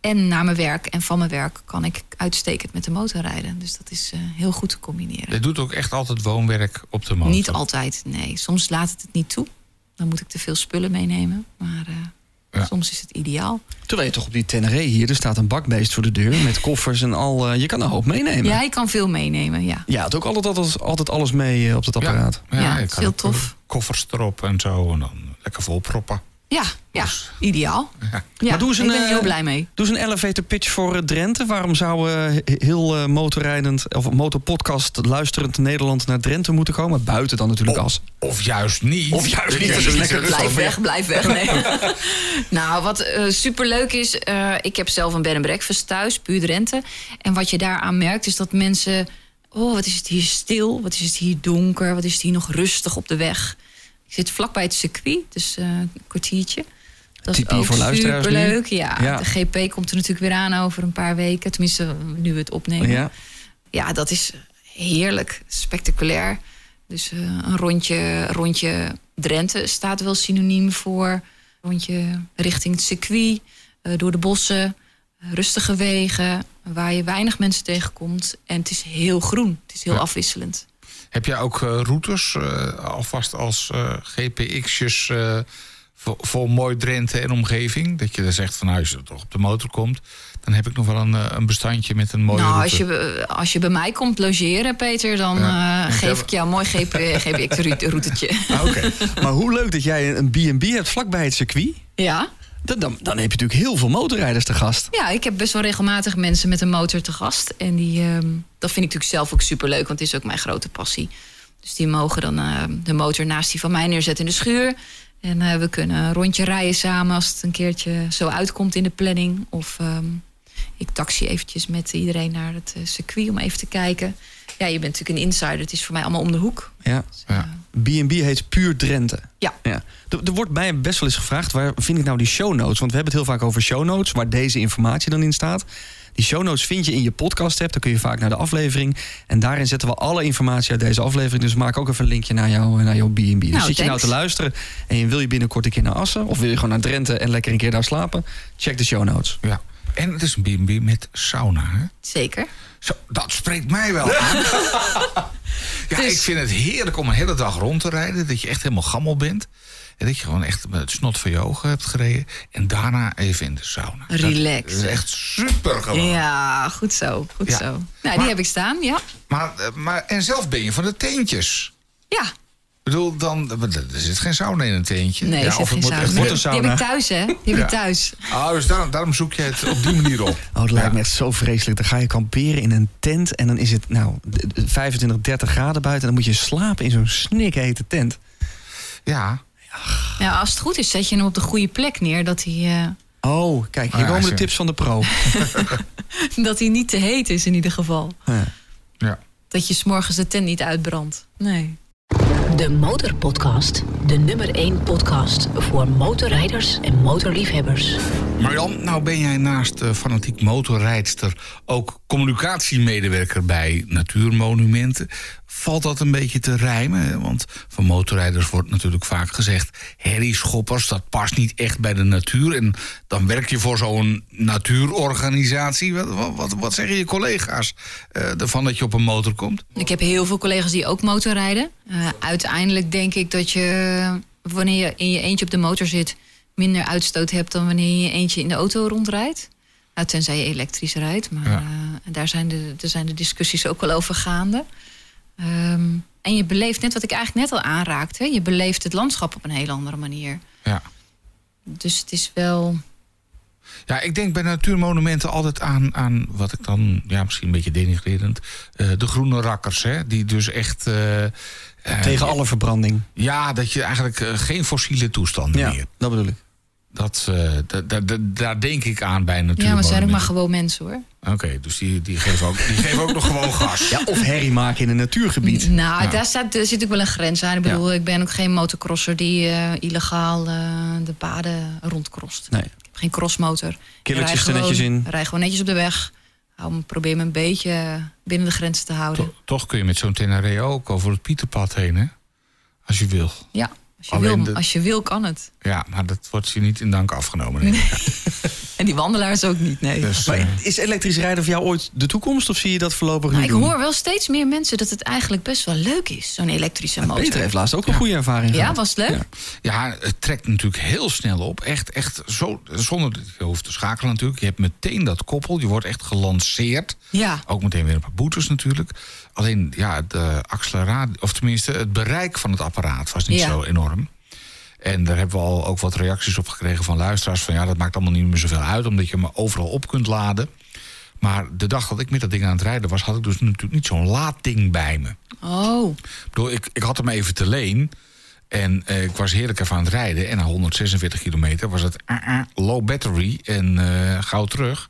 En na mijn werk en van mijn werk kan ik uitstekend met de motor rijden. Dus dat is eh, heel goed te combineren. Je doet ook echt altijd woonwerk op de motor. Niet altijd, nee. Soms laat het het niet toe. Dan moet ik te veel spullen meenemen. Maar eh, Ja. soms is het ideaal. Terwijl je toch op die Tenere hier, er staat een bakbeest voor de deur met koffers en al. eh, je kan een hoop meenemen. Ja, ik kan veel meenemen, ja. Ja, het ook altijd, altijd, altijd alles mee eh, op het apparaat. Ja, Ja, ik het is kan heel tof. Koffers erop en zo en dan lekker volproppen. Ja, ja, ideaal. Ja. Ja, Maar doe eens ik een, ben eh, heel blij mee. Doe eens een elevator pitch voor eh, Drenthe. Waarom zou eh, he- heel eh, motorrijdend of motorpodcast luisterend Nederland naar Drenthe moeten komen? Buiten dan natuurlijk als. Of juist niet. Of juist niet, is lekker. Blijf weg, blijf weg. Nee. nou, wat eh, superleuk is, eh, ik heb zelf een bed and breakfast thuis, puur Drenthe. En wat je daaraan merkt is dat mensen... Oh, wat is het hier stil, wat is het hier donker, wat is het hier nog rustig op de weg. Ik zit vlakbij het circuit, dus eh, een kwartiertje. Dat is ook voor luisteraars nu. superleuk. Ja, Ja. de GP komt er natuurlijk weer aan over een paar weken. Tenminste, nu we het opnemen. Ja. Ja, dat is heerlijk, spectaculair. Dus eh, een rondje, rondje Drenthe staat wel synoniem voor. Rondje richting het circuit, eh, door de bossen, rustige wegen, waar je weinig mensen tegenkomt. En het is heel groen, het is heel Ja. afwisselend. Heb jij ook eh, routes eh, alvast als eh, GPX'jes eh, voor, voor mooi Drenthe en omgeving? Dat je dan zegt van nou, als je toch op de motor komt, dan heb ik nog wel een, een bestandje met een mooie nou, route. als je, als je bij mij komt logeren, Peter, dan Ja. eh, geef ik jou een mooi GP, GPX-routetje. Ah, Oké. Maar hoe leuk dat jij een B&B hebt vlakbij het circuit. ja. Dan, dan, dan heb je natuurlijk heel veel motorrijders te gast. Ja, ik heb best wel regelmatig mensen met een motor te gast. En die, ehm, dat vind ik natuurlijk zelf ook superleuk, want het is ook mijn grote passie. Dus die mogen dan ehm, de motor naast die van mij neerzetten in de schuur. En eh, we kunnen een rondje rijden samen als het een keertje zo uitkomt in de planning. Of ehm, ik taxi eventjes met iedereen naar het eh, circuit om even te kijken. Ja, je bent natuurlijk een insider. Het is voor mij allemaal om de hoek. Ja. Ja. B&B heet Puur Drenthe. Ja. Ja. Er, er wordt mij best wel eens gevraagd, waar vind ik nou die show notes? Want we hebben het heel vaak over show notes, waar deze informatie dan in staat. Die show notes vind je in je podcast app. Dan kun je vaak naar de aflevering. En daarin zetten we alle informatie uit deze aflevering. Dus maak ook even een linkje naar, jou, naar jouw B&B. Dus Nou, zit je nou te luisteren en wil je binnenkort een keer naar Assen... of wil je gewoon naar Drenthe en lekker een keer daar slapen... check de show notes. Ja. En het is een B&B met sauna, hè? Zeker. Zo, dat spreekt mij wel aan. Ja, Dus- ik vind het heerlijk om een hele dag rond te rijden. Dat je echt helemaal gammel bent. En dat je gewoon echt met het snot van je ogen hebt gereden. En daarna even in de sauna. Dat Relax, is hè? echt super gewoon. Ja, goed zo. Goed Ja. zo. Nou, Maar- die heb ik staan, ja. Maar, eh, maar, en zelf ben je van de teentjes. Ja, bedoel, dan er zit geen sauna in een teentje. Nee, ja, er zit of het geen moet echt- wordt een die heb sauna. ik thuis, hè? Die heb Ja. ik thuis. Oh, dus daarom, daarom zoek je het op die manier op. Oh, het lijkt Ja. me echt zo vreselijk. Dan ga je kamperen in een tent en dan is het nou d- d- 25, 30 graden buiten. En dan moet je slapen in zo'n snikhete tent. Ja, Ja, als het goed is, zet je hem op de goede plek neer. Dat hij, eh, Oh, kijk, hier Ah, ja, komen de tips van de pro. dat hij niet te heet is in ieder geval. Ja. ja. Dat je s'morgens de tent niet uitbrandt. Nee. De Motorpodcast. De nummer 1 podcast voor motorrijders en motorliefhebbers. Marjan, nou ben jij naast eh, fanatiek motorrijdster ook communicatiemedewerker bij Natuurmonumenten. Valt dat een beetje te rijmen? Want van motorrijders wordt natuurlijk vaak gezegd... herrieschoppers, dat past niet echt bij de natuur. En dan werk je voor zo'n natuurorganisatie. Wat, wat, wat, zeggen je collega's eh, ervan dat je op een motor komt? Ik heb heel veel collega's die ook motorrijden. Eh, uiteindelijk denk ik dat je, wanneer je in je eentje op de motor zit... minder uitstoot hebt dan wanneer je eentje in de auto rondrijdt. Nou, tenzij je elektrisch rijdt. Maar Ja. eh, daar, zijn de, daar zijn de discussies ook wel over gaande. Ehm, en je beleeft, net wat ik eigenlijk net al aanraakte... je beleeft het landschap op een hele andere manier. Ja. Dus het is wel... Ja, ik denk bij natuurmonumenten altijd aan, aan wat ik dan, ja, misschien een beetje denigrerend, eh, de groene rakkers, hè, die dus echt. eh, eh, Tegen alle verbranding. Ja, dat je eigenlijk geen fossiele toestanden Ja, meer. dat bedoel ik. Dat, eh, da- da- da- daar denk ik aan bij Ja, maar zijn ook maar gewoon mensen hoor. Oké, dus die, die, geven ook, die geven ook nog gewoon gas. Ja, of herrie maken in een natuurgebied. Nou, Ja. daar, staat, daar zit ook wel een grens aan. Ik bedoel, ik ben ook geen motocrosser die eh, illegaal eh, de paden rondcrost. Nee. Ik heb geen crossmotor. Killertjes Ik er netjes gewoon- in. Rij gewoon netjes op de weg. Hou, me- probeer me een beetje binnen de grenzen te houden. To- toch kun je met zo'n Tenere ook over het Pieterpad heen, hè? Als je wil. Ja, als je, Alleen wil, de- als je wil, kan het. Ja, maar dat wordt je niet in dank afgenomen. ik. En die wandelaars ook niet, nee. Dus, Maar eh, is elektrisch rijden voor jou ooit de toekomst? Of zie je dat voorlopig niet ik doen? hoor wel steeds meer mensen dat het eigenlijk best wel leuk is, zo'n elektrische motor. Peter heeft laatst ook een goede ervaring Ja, gehad. was het leuk? Ja. Ja, het trekt natuurlijk heel snel op. Echt, echt zo, zonder dat je hoeft te schakelen natuurlijk. Je hebt meteen dat koppel. Je wordt echt gelanceerd. Ja. Ook meteen weer een paar boetes natuurlijk. Alleen, ja, de acceleratie, of tenminste het bereik van het apparaat was niet Ja. zo enorm. En daar hebben we al ook wat reacties op gekregen van luisteraars. Van ja, dat maakt allemaal niet meer zoveel uit, omdat je hem overal op kunt laden. Maar de dag dat ik met dat ding aan het rijden was, had ik dus natuurlijk niet zo'n laadding bij me. Oh, Ik, bedoel, ik, ik had hem even te leen. En eh, ik was heerlijk even aan het rijden. En na 146 kilometer was het eh, eh, low battery en eh, gauw terug.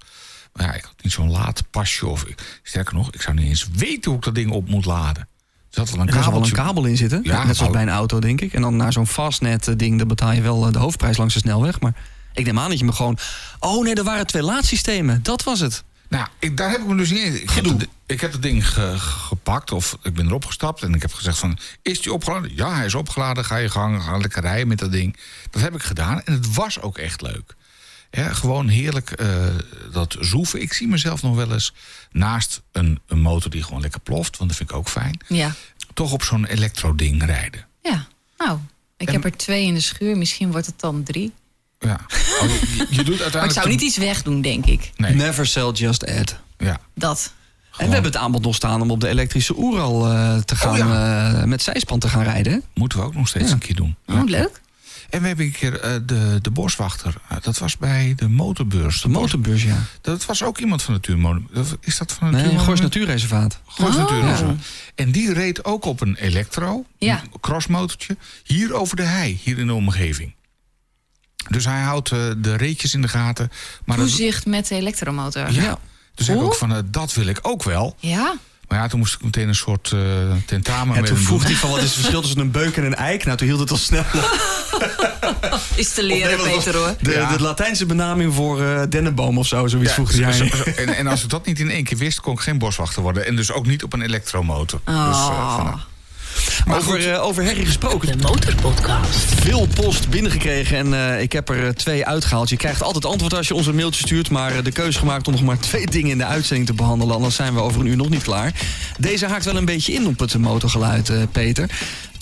Maar ja, ik had niet zo'n laad pasje. Of, sterker nog, ik zou niet eens weten hoe ik dat ding op moet laden. Er zat wel een Er zal wel een kabel in zitten. Ja, net zoals nou- bij een auto, denk ik. En dan naar zo'n fastnet eh, ding, dan betaal je wel eh, de hoofdprijs langs de snelweg. Maar ik neem aan dat je me gewoon... Oh nee, er waren twee laadsystemen. Dat was het. Nou, ik, daar heb ik me dus niet in. Ik heb, Gedoe. het, ik heb het ding ge- gepakt of ik ben erop gestapt en ik heb gezegd van... Is die opgeladen? Ja, hij is opgeladen. Ga je gang, ga lekker rijden met dat ding. Dat heb ik gedaan en het was ook echt leuk. Ja, gewoon heerlijk eh, dat zoeven. Ik zie mezelf nog wel eens naast een, een motor die gewoon lekker ploft. Want dat vind ik ook fijn. ja. Toch op zo'n elektro-ding rijden. Ja, nou, ik En- heb er twee in de schuur. Misschien wordt het dan drie. Ja. Oh, je, je doet uiteindelijk... Maar ik zou niet iets wegdoen, denk ik. Nee, Never sell, just add. ja. Dat. En we hebben het aanbod nog staan om op de elektrische Oeral eh, te gaan, Oh eh, met zijspan te gaan rijden. Moeten we ook nog steeds Ja. een keer doen. Oh, Ja. leuk. En we hebben een keer eh, de, de boswachter. Eh, dat was bij de motorbeurs. De motorbus, ja. Dat was ook iemand van Natuurmonument. Is dat van Nee, Natuurmonument? Gors Natuurreservaat. Gors Oh. Natuurreservaat. En die reed ook op een elektro, Ja. een crossmotortje, hier over de hei, hier in de omgeving. Dus hij houdt eh, de reetjes in de gaten. Maar dat- Toezicht met de elektromotor. ja. Dus hij ook van, dat wil ik ook wel. Ja? Maar ja, toen moest ik meteen een soort eh, tentamen En toen vroeg hij van wat is het verschil tussen een beuk en een eik. Nou, toen hield het al snel op. Is te leren, nee, Peter, hoor. De, Ja. de Latijnse benaming voor eh, dennenboom of zo, zoiets Ja, vroeg hij. zo- en, en als ik dat niet in één keer wist, kon ik geen boswachter worden. En dus ook niet op een elektromotor. Dus, eh, Maar goed, Over, eh, over herrie gesproken. De Motorpodcast. Veel post binnengekregen en eh, ik heb er eh, twee uitgehaald. Je krijgt altijd antwoord als je ons een mailtje stuurt. Maar eh, de keuze gemaakt om nog maar twee dingen in de uitzending te behandelen. Anders zijn we over een uur nog niet klaar. Deze haakt wel een beetje in op het motorgeluid, eh, Peter.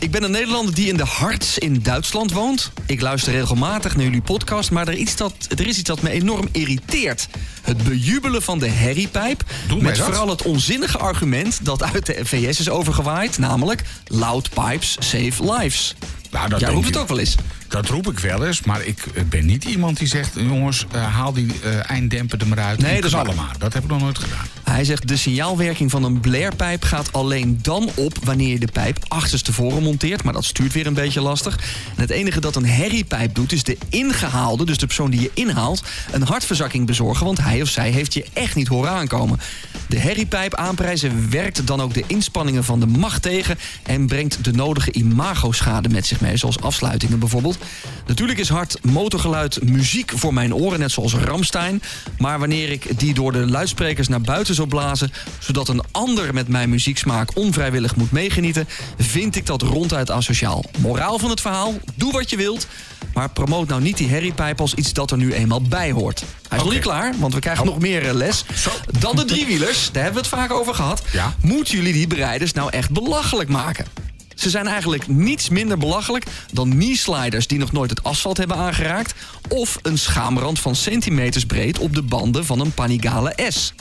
Ik ben een Nederlander die in de Harts in Duitsland woont. Ik luister regelmatig naar jullie podcast, maar er, iets dat, er is iets dat me enorm irriteert. Het bejubelen van de herriepijp. Met vooral het onzinnige argument dat uit de VS is overgewaaid, namelijk loud pipes save lives. Nou, dat Jij roept het ook wel eens. Dat roep ik wel eens, maar ik eh, ben niet iemand die zegt... jongens, eh, haal die eh, einddemper er maar uit Nee, dat is maar. Dat heb ik nog nooit gedaan. Hij zegt de signaalwerking van een blairpijp gaat alleen dan op wanneer je de pijp achterstevoren monteert. Maar dat stuurt weer een beetje lastig. Het enige dat een herriepijp doet is de ingehaalde, dus de persoon die je inhaalt, een hartverzakking bezorgen. Want hij of zij heeft je echt niet horen aankomen. De herriepijp aanprijzen werkt dan ook de inspanningen van de macht tegen en brengt de nodige imagoschade met zich mee, zoals afsluitingen bijvoorbeeld. Natuurlijk is hard motorgeluid muziek voor mijn oren, net zoals Ramstein. Maar wanneer ik die door de luidsprekers naar buiten zou blazen, zodat een ander met mijn muzieksmaak onvrijwillig moet meegenieten, vind ik dat ronduit asociaal. Moraal van het verhaal: doe wat je wilt. Maar promoot nou niet die herriepijp als iets dat er nu eenmaal bij hoort. Hij is nog niet klaar, want we krijgen nog meer eh, les. Zo. Dan de driewielers, daar hebben we het vaak over gehad. Ja. Moeten jullie die bereiders nou echt belachelijk maken? Ze zijn eigenlijk niets minder belachelijk dan knee-sliders die nog nooit het asfalt hebben aangeraakt... of een schaamrand van centimeters breed op de banden van een Panigale S.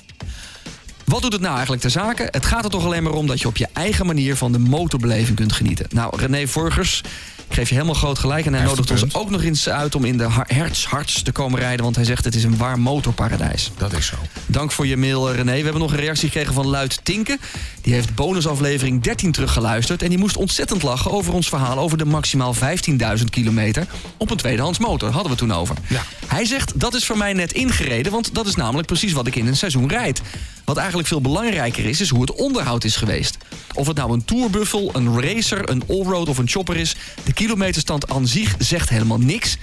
Wat doet het nou eigenlijk ter zake? Het gaat er toch alleen maar om dat je op je eigen manier van de motorbeleving kunt genieten. Nou, René Vorgers, ik geef je helemaal groot gelijk. En hij nodigt ons ook nog eens uit om in de Hertz Harts te komen rijden. Want hij zegt het is een waar motorparadijs. Dat is zo. Dank voor je mail, eh, René. We hebben nog een reactie gekregen van Luid Tinke. Die heeft bonusaflevering 13 teruggeluisterd. En die moest ontzettend lachen over ons verhaal over de maximaal 15.000 kilometer op een tweedehands motor. Hadden we toen over. Ja. Hij zegt dat is voor mij net ingereden, want dat is namelijk precies wat ik in een seizoen rijd. Wat eigenlijk veel belangrijker is, is hoe het onderhoud is geweest. Of het nou een tourbuffel, een racer, een allroad of een chopper is. De kilometerstand aan zich zegt helemaal niks.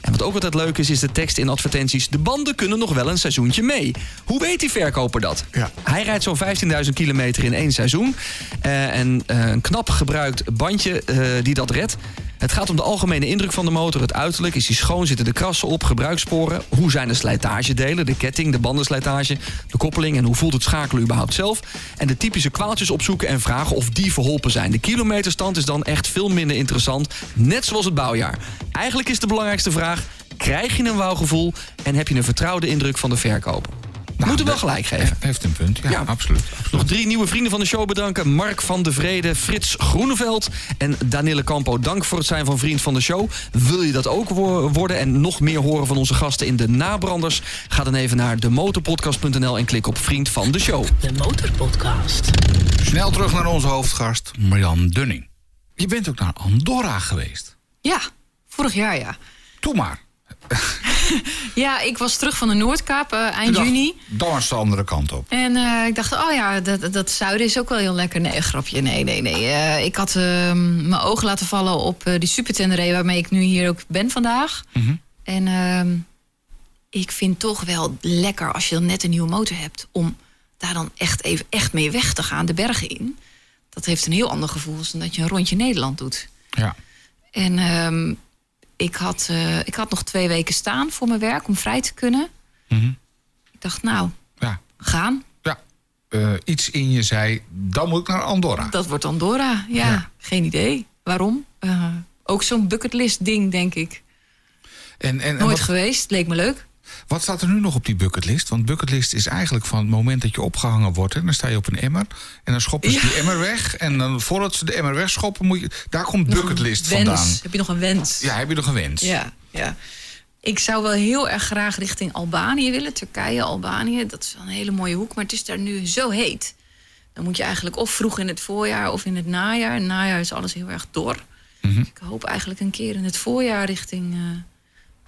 En wat ook altijd leuk is, is de tekst in advertenties... de banden kunnen nog wel een seizoentje mee. Hoe weet die verkoper dat? Ja. Hij rijdt zo'n 15.000 kilometer in één seizoen. Eh, en eh, een knap gebruikt bandje eh, die dat redt. Het gaat om de algemene indruk van de motor. Het uiterlijk, is die schoon, zitten de krassen op, gebruikssporen. Hoe zijn de slijtagedelen, de ketting, de bandenslijtage, de koppeling... en hoe voelt het schakelen überhaupt zelf? En de typische kwaaltjes opzoeken en vragen of die verholpen zijn. De kilometerstand is dan echt veel minder interessant, net zoals het bouwjaar. Eigenlijk is de belangrijkste vraag... krijg je een wauwgevoel en heb je een vertrouwde indruk van de verkoper? Nou, Moeten we wel gelijk geven. Heeft een punt, ja, Ja. absoluut. absoluut. Nog drie nieuwe vrienden van de show bedanken. Mark van de Vrede, Frits Groeneveld en Danielle Campo. Dank voor het zijn van vriend van de show. Wil je dat ook wo- worden en nog meer horen van onze gasten in de nabranders? Ga dan even naar demotorpodcast.nl en klik op vriend van de show. De Motorpodcast. Snel terug naar onze hoofdgast, Marjan Dunning. Je bent ook naar Andorra geweest. Ja, vorig jaar ja. Doe maar. Ja, ik was terug van de Noordkaap eh, eind dacht, juni. Dan was de andere kant op. En eh, ik dacht, oh ja, dat, dat zuiden is ook wel heel lekker. Nee, grapje, nee, nee, nee. Eh, ik had eh, mijn oog laten vallen op die supertenderee... waarmee ik nu hier ook ben vandaag. Mhm. En ehm, ik vind toch wel lekker als je dan net een nieuwe motor hebt... om daar dan echt even echt mee weg te gaan, de bergen in. Dat heeft een heel ander gevoel dan dat je een rondje Nederland doet. Ja. En ehm, ik, had, eh, ik had nog twee weken staan voor mijn werk om vrij te kunnen. Mhm. Ik dacht, nou, Ja. gaan. ja. Eh, iets in je zei, dan moet ik naar Andorra. Dat wordt Andorra. Ja, Ja. geen idee. Waarom? Eh, ook zo'n bucketlist ding, denk ik. En, en, en Nooit wat, geweest, leek me leuk. Wat staat er nu nog op die bucketlist? Want bucketlist is eigenlijk van het moment dat je opgehangen wordt... Hè, dan sta je op een emmer en dan schoppen ze Ja. die emmer weg... en dan voordat ze de emmer wegschoppen, moet je... daar komt bucketlist vandaan. Heb je nog een wens? Ja, heb je nog een wens? ja, ja. Ik zou wel heel erg graag richting Albanië willen. Turkije, Albanië. Dat is wel een hele mooie hoek. Maar het is daar nu zo heet. Dan moet je eigenlijk of vroeg in het voorjaar of in het najaar. In het najaar is alles heel erg dor. Mhm. Dus ik hoop eigenlijk een keer in het voorjaar richting eh,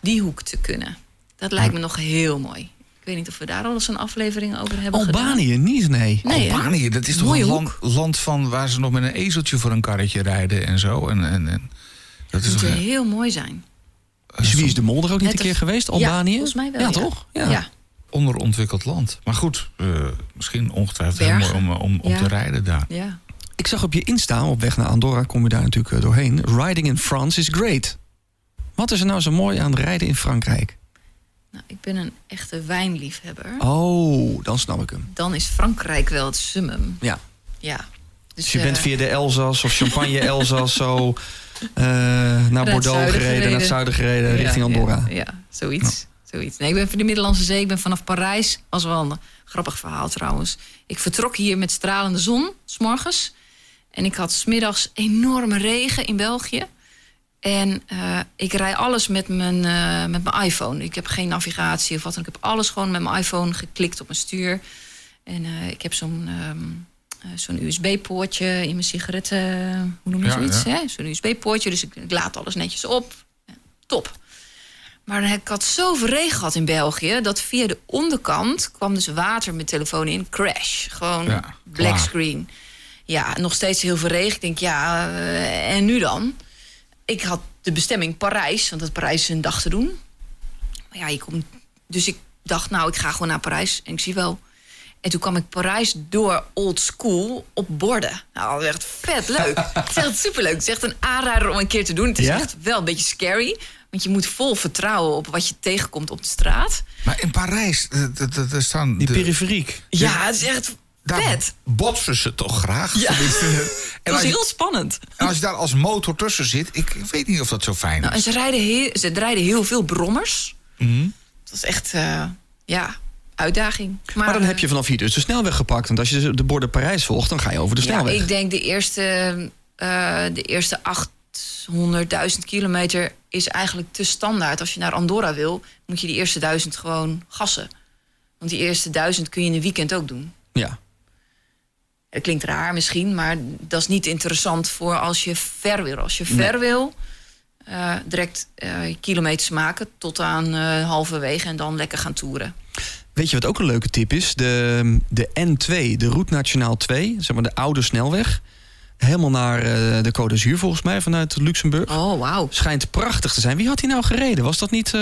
die hoek te kunnen. Dat lijkt me nog heel mooi. Ik weet niet of we daar al eens een aflevering over hebben gedaan. Albanië niet, nee. Nee, hè? Albanië, dat is toch Mooie een land, land van waar ze nog met een ezeltje voor een karretje rijden en zo. En, en, en dat is Het moet een- heel mooi zijn. Is Wie is de Mol er ook niet Net een keer of- geweest? Ja, Albanië? volgens mij wel, Ja, ja. toch? Ja. onderontwikkeld land. Maar goed, eh, misschien ongetwijfeld heel mooi om, om, om Ja. te rijden daar. ja. Ik zag op je Insta, op weg naar Andorra, kom je daar natuurlijk eh, doorheen. Riding in France is great. Wat is er nou zo mooi aan rijden in Frankrijk? Nou, ik ben een echte wijnliefhebber. Oh, dan snap ik hem. Dan is Frankrijk wel het summum. Ja. Ja. Dus je eh, bent via de Elzas of Champagne Elzas zo eh, naar Bordeaux gereden, naar het zuiden gereden, ja, richting Andorra. Ja, ja, zoiets. zoiets. Nee, ik ben van de Middellandse Zee. Ik ben vanaf Parijs. Was wel een grappig verhaal trouwens. Ik vertrok hier met stralende zon, s'morgens. En ik had smiddags enorme regen in België. En eh, ik rij alles met mijn, eh, met mijn iPhone. Ik heb geen navigatie of wat dan ook. Ik heb alles gewoon met mijn iPhone geklikt op mijn stuur. En eh, ik heb zo'n ehm, eh, zo'n USB-poortje in mijn sigaretten. Hoe noem je Ja, zoiets? ja. Zo'n USB-poortje. Dus ik, ik laad alles netjes op. Ja, top. Maar dan heb ik had zoveel regen gehad in België... dat via de onderkant kwam dus water met telefoon in. Crash. Gewoon black screen. Ja, nog steeds heel veel regen. Ik denk, ja, en nu dan? Ik had de bestemming Parijs, want dat Parijs is een dag te doen. Maar ja, je komt... Dus ik dacht, nou, ik ga gewoon naar Parijs en ik zie wel. En toen kwam ik Parijs door old school op borden. Nou, echt vet leuk. het is echt superleuk. Het is echt een aanrader om een keer te doen. Het is Ja? echt wel een beetje scary. Want je moet vol vertrouwen op wat je tegenkomt op de straat. Maar in Parijs, eh, er staan... Die de- periferiek. Ja, het is echt daar vet. botsen ze toch graag? Ja. Tenminste, Het En was als, je, heel spannend. en als je daar als motor tussen zit, ik weet niet of dat zo fijn Nou, en is. ze rijden heel, ze rijden heel veel brommers. Mhm. Dat is echt, eh, ja, uitdaging. Maar dan eh, heb je vanaf hier dus de snelweg gepakt. Want als je de borden Parijs volgt, dan ga je over de Ja, snelweg. ik denk de eerste, eh, de eerste 800.000 kilometer is eigenlijk te standaard. Als je naar Andorra wil, moet je die eerste duizend gewoon gassen. Want die eerste duizend kun je in een weekend ook doen. Ja. Het klinkt raar misschien, maar dat is niet interessant voor als je ver wil. Als je ver wil, eh, direct eh, kilometers maken tot aan eh halverwege en dan lekker gaan toeren. Weet je wat ook een leuke tip is? De, de N2, de Route Nationaal 2, zeg maar de oude snelweg. Helemaal naar de Côte d'Azur volgens mij, vanuit Luxemburg. Oh, wauw. Schijnt prachtig te zijn. Wie had hij nou gereden? Was dat niet...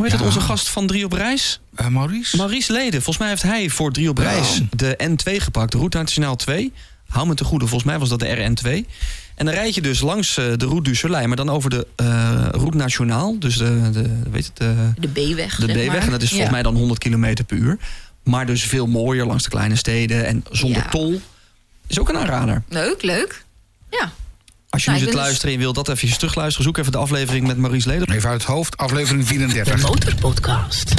hoe heet Ja. het, onze gast van Drie op Reis? Eh, Maurice? Maurice Leden. Volgens mij heeft hij voor Drie op Reis de N2 gepakt. De Route Nationaal 2. Hou me te goede, volgens mij was dat de RN2. En dan rijd je dus langs eh, de Route du Soleil, maar dan over de eh, Route Nationaal. Dus de, de, weet het, de, De B-weg. de zeg B-weg. maar. En dat is volgens Ja. mij dan 100 km per uur. Maar dus veel mooier langs de kleine steden en zonder Ja. tol. Is ook een aanrader. Leuk, leuk. Ja. Als je Nou, nu zit dus- luisteren en je wilt dat even terugluisteren... zoek even de aflevering met Maurice Leden. Even uit het hoofd, aflevering De 34. Motorpodcast.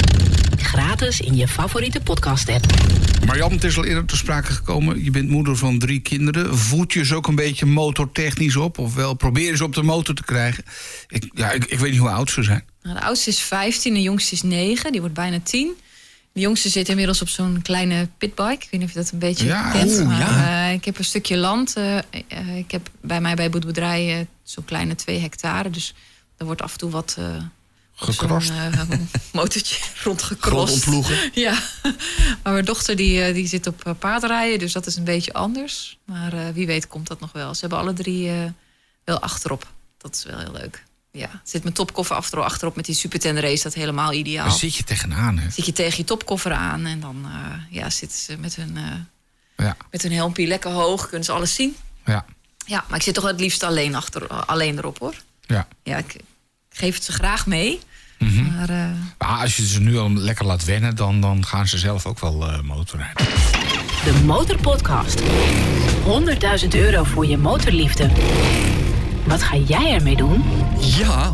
Gratis in je favoriete podcast-app. Marjan, het is al eerder ter sprake gekomen. Je bent moeder van drie kinderen. Voed je ze ook een beetje motortechnisch op? Ofwel, probeer je ze op de motor te krijgen? Ik, ja, ik, ik weet niet hoe oud ze zijn. Nou, de oudste is 15, de jongste is 9. Die wordt bijna 10. De jongste zit inmiddels op zo'n kleine pitbike. Ik weet niet of je dat een beetje Ja, kent. maar, ja. eh, ik heb een stukje land. eh, eh, ik heb bij mij bij het boerderij eh, zo'n kleine 2 hectare. Dus er wordt af en toe wat... Gekrost. motortje rondgekrost. Ja, maar mijn dochter die, die zit op paardrijden, dus dat is een beetje anders. Maar wie weet komt dat nog wel. Ze hebben alle drie wel achterop. Dat is wel heel leuk. Ja, zit mijn topkoffer achterop, achterop met die superten race, dat helemaal ideaal. Daar zit je tegenaan, hè? Zit je tegen je topkoffer aan en dan eh, ja, zitten ze met hun, eh Ja, met hun helmpje lekker hoog, kunnen ze alles zien. ja, Ja, maar ik zit toch het liefst alleen, achter, alleen erop hoor. ja. Ja, ik, ik geef het ze graag mee. Mhm. Maar eh, Maar als je ze nu al lekker laat wennen, dan, dan gaan ze zelf ook wel eh, motorrijden. De Motorpodcast. 100.000 euro voor je motorliefde. Wat ga jij ermee doen? Ja,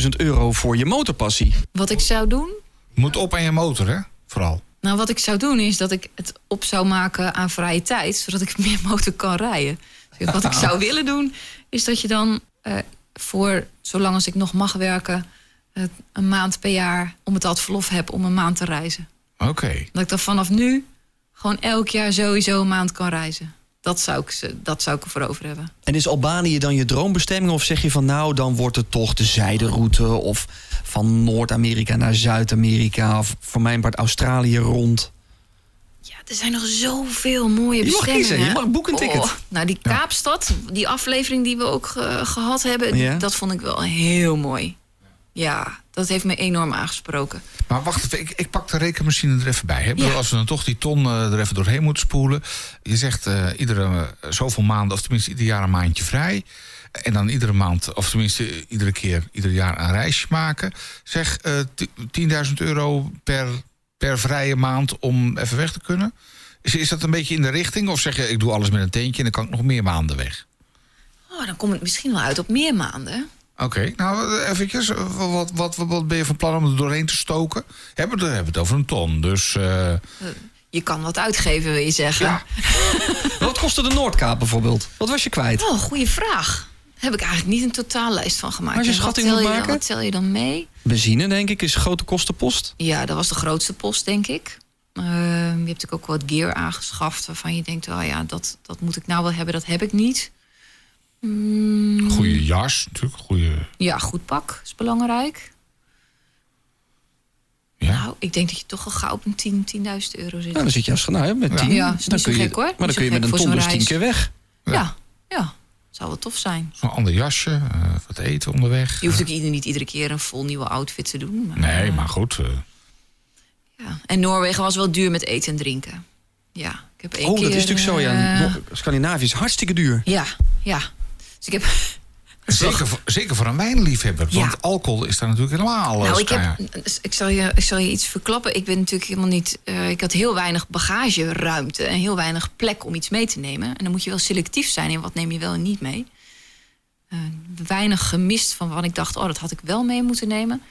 100.000 euro voor je motorpassie. wat ik zou doen, Moet op aan je motor, hè? Vooral. Nou, wat ik zou doen is dat ik het op zou maken aan vrije tijd, zodat ik meer motor kan rijden. Dus wat ik zou willen doen, is dat je dan eh, voor zolang als ik nog mag werken, eh, een maand per jaar om het verlof heb om een maand te reizen. Oké. Dat ik dan vanaf nu gewoon elk jaar sowieso een maand kan reizen. Dat zou ik, ze- dat zou ik ervoor over hebben. En is Albanië dan je droombestemming? Of zeg je van nou, dan wordt het toch de zijderoute... of van Noord-Amerika naar Zuid-Amerika... of voor mijn part Australië rond? Ja, er zijn nog zoveel mooie Je mag bestemmingen. kiezen, je mag boek een ticket. Oh, nou, die Kaapstad, die aflevering die we ook ge- gehad hebben... Ja. dat vond ik wel heel mooi. Ja, dat heeft me enorm aangesproken. Maar wacht even, ik, ik pak de rekenmachine er even bij. Hè? Ja. Als we dan toch die ton eh, er even doorheen moeten spoelen. Je zegt eh, iedere eh, zoveel maanden, of tenminste ieder jaar een maandje vrij. En dan iedere maand, of tenminste iedere keer, ieder jaar een reisje maken. Zeg t- 10.000 euro per, per vrije maand om even weg te kunnen. Is, is dat een beetje in de richting? Of zeg je, ik doe alles met een teentje en dan kan ik nog meer maanden weg? Oh, dan komt het misschien wel uit op meer maanden. Oké, nou eventjes. Wat, wat, wat, wat ben je van plan om er doorheen te stoken? Hebben we, hebben het over een ton, dus... eh, Je kan wat uitgeven, wil je zeggen. ja, Wat kostte de Noordkaap bijvoorbeeld? Wat was je kwijt? Oh, goede vraag. Daar heb ik eigenlijk niet een totaallijst van gemaakt. Als je schatting tel moet je dan- maken? Wat tel je dan mee? Benzine, denk ik, is grote kostenpost. Ja, dat was de grootste post, denk ik. Ehm, je hebt natuurlijk ook wat gear aangeschaft waarvan je denkt, oh ja, dat, dat moet ik nou wel hebben, dat heb ik niet. Mm, goede jas, natuurlijk. Goede, ja, goed pak is belangrijk. ja. Nou, ik denk dat je toch al gauw op een 10 10.000 euro zit. Nou, dan zit je als nou, ja, met Ja. 10. Ja, is niet dan kun je, gek, hoor. Maar dan kun je met een ton dus zo'n 10 reis. keer weg. ja, ja, zou wel tof zijn. Zo'n ander jasje, eh, wat eten onderweg. Je hoeft ook ieder- niet iedere keer een vol nieuwe outfit te doen. Maar, Nee, eh, maar goed. eh, Ja. En Noorwegen was wel duur met eten en drinken. Ja, ik heb één Oh, keer... dat is natuurlijk zo, ja. Scandinavië is hartstikke duur. Ja, ja. Dus ik heb... zeker, voor, zeker voor een wijnliefhebber. Ja. Want alcohol is daar natuurlijk helemaal... eh, Nou, ik, heb, ik, zal je, ik zal je iets verklappen. Ik ben natuurlijk helemaal niet. eh, ik had heel weinig bagageruimte en heel weinig plek om iets mee te nemen. En dan moet je wel selectief zijn in wat neem je wel en niet mee. Eh, weinig gemist van wat ik dacht, oh, dat had ik wel mee moeten nemen.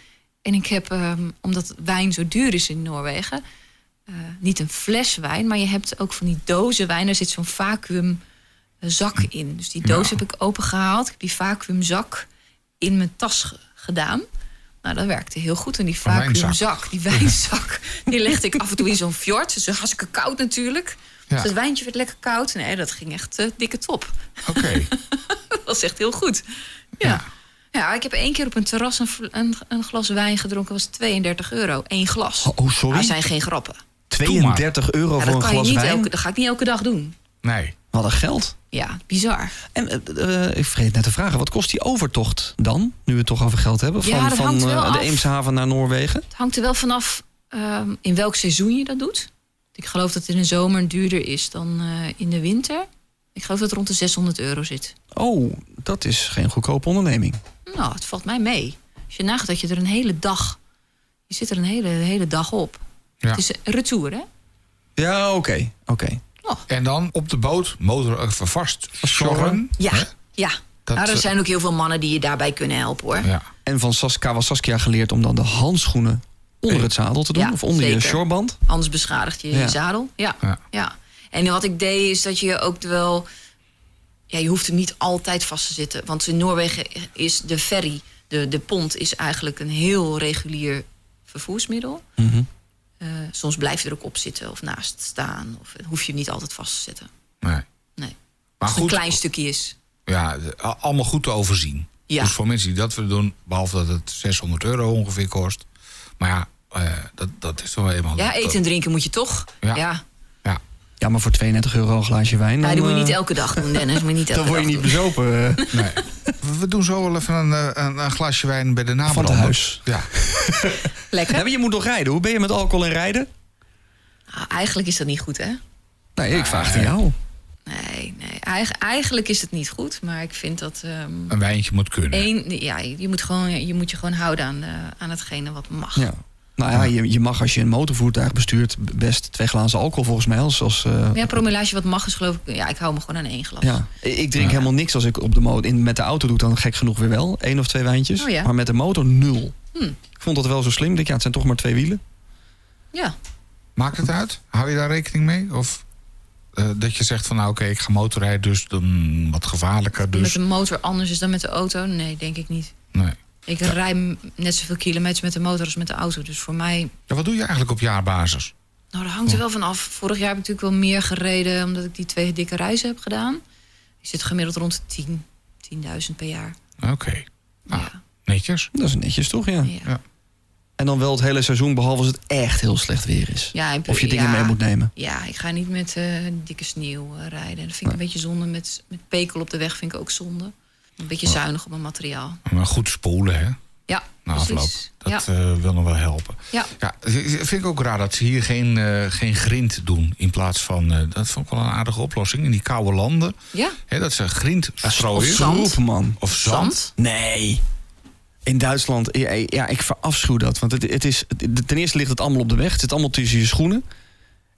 En ik heb, ehm, omdat wijn zo duur is in Noorwegen, niet een fles wijn, maar je hebt ook van die dozen wijn. Daar zit zo'n vacuüm zak in. Dus die doos heb ik opengehaald. Ik heb die vacuümzak in mijn tas ge- gedaan. Nou, dat werkte heel goed. En die vacuümzak, die wijnzak, die legde ik af en toe in zo'n fjord. Dus hartstikke koud natuurlijk. Ja. Dus het wijntje werd lekker koud. Nee, dat ging echt eh, dikke top. Oké. Dat was echt heel goed. Ja. ja. ik heb één keer op een terras een, een, een glas wijn gedronken. Dat was 32 euro. Eén glas. Oh, sorry? Dat zijn geen grappen. 32 euro Ja, voor een glas wijn? elke, dat ga ik niet elke dag doen. Nee. Wat een geld. Ja, bizar. En eh, eh, ik vergeet net te vragen, wat kost die overtocht dan? Nu we het toch over geld hebben. Ja, Van, dat van hangt wel eh, de af. Eemshaven naar Noorwegen? Het hangt er wel vanaf ehm in welk seizoen je dat doet. Ik geloof dat het in de zomer duurder is dan eh, in de winter. Ik geloof dat het rond de 600 euro zit. Oh, dat is geen goedkope onderneming. Nou, het valt mij mee. Als je nagaat dat je er een hele dag... Je zit er een hele, hele dag op. Ja. Het is een retour, hè? Ja, oké. oké. Oh, En dan op de boot, motor vast zorgen. ja, Hè? ja. Dat, nou, er eh, zijn ook heel veel mannen die je daarbij kunnen helpen, hoor. Ja. En van Sas Kawasaki geleerd om dan de handschoenen onder het zadel te doen? Ja, of onder je shoreband? Anders beschadigt je Ja. je zadel. Ja. Ja. ja. En wat ik deed is dat je ook wel... Ja, je hoeft hem niet altijd vast te zitten. Want in Noorwegen is de ferry, de, de pont... is eigenlijk een heel regulier vervoersmiddel. Mhm. Eh, soms blijf je er ook op zitten of naast staan. Of hoef je niet altijd vast te zetten. Nee. Nee. Maar Als het een goed, klein stukje is. ja, allemaal goed te overzien. Ja. Dus voor mensen die dat willen doen, behalve dat het 600 euro ongeveer kost. Maar ja, eh, dat, dat is toch wel eenmaal... Ja, eten en drinken moet je toch. Ja. ja. Ja. Ja, maar voor 32 euro een glaasje wijn... Nou, dan, die moet je niet eh, elke dag doen, Dennis. Moet je niet elke Dan word je niet bezopen eh, Nee. We- doen zo wel even een, eh, een, een glasje wijn bij de van nabrander. het huis. Ja. Lekker. Ja, maar je moet nog rijden. Hoe ben je met alcohol en rijden? Nou, eigenlijk is dat niet goed, hè? Nee, ik vraag het aan jou. Nee, nee. Eigen- eigenlijk is het niet goed, maar ik vind dat ehm Een wijntje moet kunnen. één, ja, je moet gewoon, je moet je gewoon houden aan, eh, aan hetgene wat mag. Ja. Nou ja, je, je mag als je een motorvoertuig bestuurt best twee glazen alcohol volgens mij. Als, als, eh, Ja, promillage wat mag is geloof ik. Ja, ik hou me gewoon aan één glas. ja. Ik drink helemaal niks als ik op de motor in, met de auto doe. Dan gek genoeg weer wel. één of twee wijntjes. Oh ja. Maar met de motor nul. Hm. Ik vond dat wel zo slim. Ik denk, ja, het zijn toch maar twee wielen. Ja. Maakt het uit? Hou je daar rekening mee? Of eh, dat je zegt van nou oké, ik ga motorrijden, dus dan wat gevaarlijker. Met Dus de motor anders is dan met de auto? Nee, denk ik niet. nee. Ik rij net zoveel kilometers met de motor als met de auto. Dus voor mij, Ja, wat doe je eigenlijk op jaarbasis? nou, dat hangt er wel van af. Vorig jaar heb ik natuurlijk wel meer gereden, omdat ik die twee dikke reizen heb gedaan. Ik zit gemiddeld rond de 10, 10.000 per jaar. Oké, Ah. Ja. netjes. Dat is netjes toch, ja. Ja. Ja. En dan wel het hele seizoen, behalve als het echt heel slecht weer is. Ja, en- Of je dingen ja. mee moet nemen. Ja, ik ga niet met eh, dikke sneeuw eh, rijden. Dat vind ik een beetje zonde. Met, met pekel op de weg vind ik ook zonde. Een beetje zuinig op mijn materiaal. Maar goed spoelen, hè? Ja, Na afloop. Dat ja. eh, wil nog wel helpen. ja. Ja, vind ik ook raar dat ze hier geen, eh, geen grind doen. In plaats van, eh, dat vond ik wel een aardige oplossing. In die koude landen. ja. Hè, dat ze grind strooien. zand. Troep, man. Of zand. Zand. Nee. In Duitsland, ja, ja, ik verafschuw dat. Want het, het is, het- ten eerste ligt het allemaal op de weg. Het zit allemaal tussen je schoenen.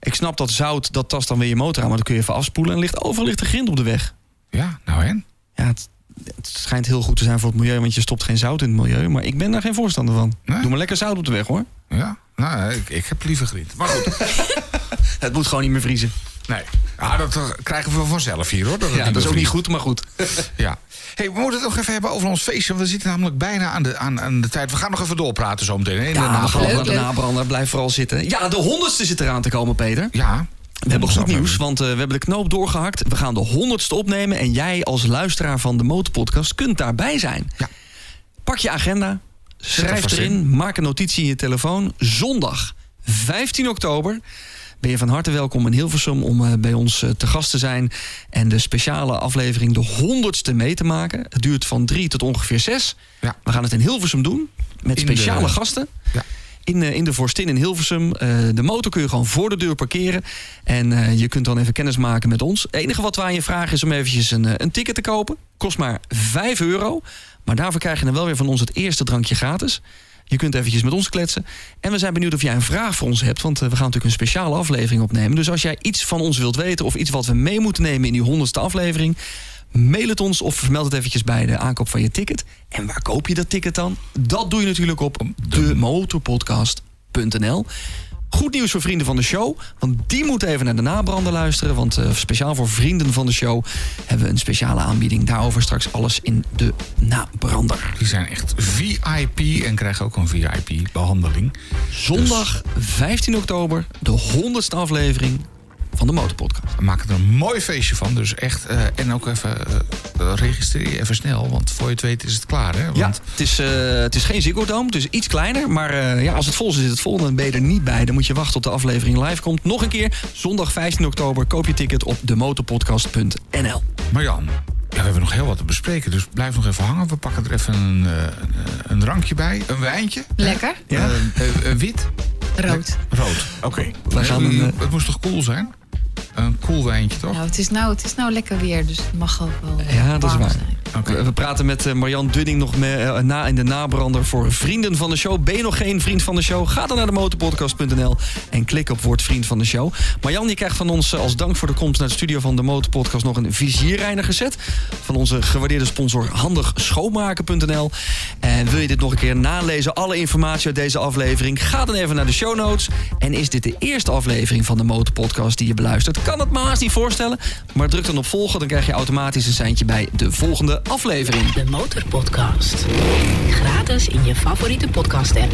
Ik snap dat zout, dat tast dan weer je motor aan, maar dan kun je even afspoelen. En ligt overal ligt er grind op de weg. Ja, nou en? Ja, het, het schijnt heel goed te zijn voor het milieu, want je stopt geen zout in het milieu. Maar ik ben daar geen voorstander van. Nee? Doe maar lekker zout op de weg hoor. Ja, nou, ik, ik heb liever grind. Maar goed, Het moet gewoon niet meer vriezen. nee. Ja, dat eh, krijgen we vanzelf hier, hoor. het Ja, dat is ook niet goed, maar goed. Ja. Hey, we moeten het nog even hebben over ons feestje. We zitten namelijk bijna aan de, aan, aan de tijd. We gaan nog even doorpraten zo meteen. hè, in de Ja, nabrander. de leuk. nabrander. Blijf vooral zitten. Ja, de honderdste zit eraan te komen, Peter. Ja. We hebben goed nieuws, want eh, we hebben de knoop doorgehakt. We gaan de honderdste opnemen en jij als luisteraar van de Motorpodcast kunt daarbij zijn. Ja. Pak je agenda, schrijf erin, maak een notitie in je telefoon. Zondag 15 oktober ben je van harte welkom in Hilversum om eh, bij ons eh, te gast te zijn en de speciale aflevering de honderdste mee te maken. Het duurt van drie tot ongeveer zes. Ja. We gaan het in Hilversum doen met In de- speciale gasten. Ja. In, eh, in de Vorstin in Hilversum. Eh, de motor kun je gewoon voor de deur parkeren. En eh, je kunt dan even kennis maken met ons. Het enige wat we aan je vragen is om eventjes een, een ticket te kopen. Kost maar 5 euro. Maar daarvoor krijg je dan wel weer van ons het eerste drankje gratis. Je kunt eventjes met ons kletsen. En we zijn benieuwd of jij een vraag voor ons hebt. Want we gaan natuurlijk een speciale aflevering opnemen. Dus als jij iets van ons wilt weten... of iets wat we mee moeten nemen in die honderdste aflevering... mail het ons of vermeld het eventjes bij de aankoop van je ticket. En waar koop je dat ticket dan? Dat doe je natuurlijk op demotorpodcast.nl. Goed nieuws voor vrienden van de show. Want die moeten even naar de nabrander luisteren. Want eh, speciaal voor vrienden van de show hebben we een speciale aanbieding. Daarover straks alles in de nabrander. Die zijn echt VIP en krijgen ook een VIP-behandeling. Zondag 15 oktober, de 100ste aflevering van de Motorpodcast. We maken er een mooi feestje van. Dus echt. eh, en ook even eh, registreer je even snel. Want voor je het weet is het klaar. Hè? Want Ja, het is, eh, het is geen Ziggo Dome, het is iets kleiner. Maar eh, ja, als het vol zit, zit het vol. Dan ben je er niet bij. Dan moet je wachten tot de aflevering live komt. Nog een keer, zondag 15 oktober. Koop je ticket op demotorpodcast.nl. Marjan, ja, we hebben nog heel wat te bespreken. Dus blijf nog even hangen. We pakken er even een, eh, een, drankje bij. Een wijntje. Lekker. Ja. Wit. Rood. Rood. Oké. We gaan een, Het moest toch cool zijn? Een cool wijntje, toch? Nou, het is nou, het is nou lekker weer, dus het mag ook wel Ja, dat is warm waar. zijn. Oké. We, praten met eh, Marjan Dunning nog eh, na in de nabrander voor vrienden van de show. Ben je nog geen vriend van de show? Ga dan naar de motorpodcast.nl en klik op woord vriend van de show. Marjan, je krijgt van ons eh, als dank voor de komst naar de studio van de Motorpodcast nog een vizierreiniger set. Van onze gewaardeerde sponsor handigschoonmaken.nl. En wil je dit nog een keer nalezen, alle informatie uit deze aflevering? Ga dan even naar de show notes. En is dit de eerste aflevering van de Motorpodcast die je beluistert? Kan het me haast niet voorstellen. Maar druk dan op volgen, dan krijg je automatisch een seintje bij de volgende aflevering. De Motorpodcast. Gratis in je favoriete podcast app.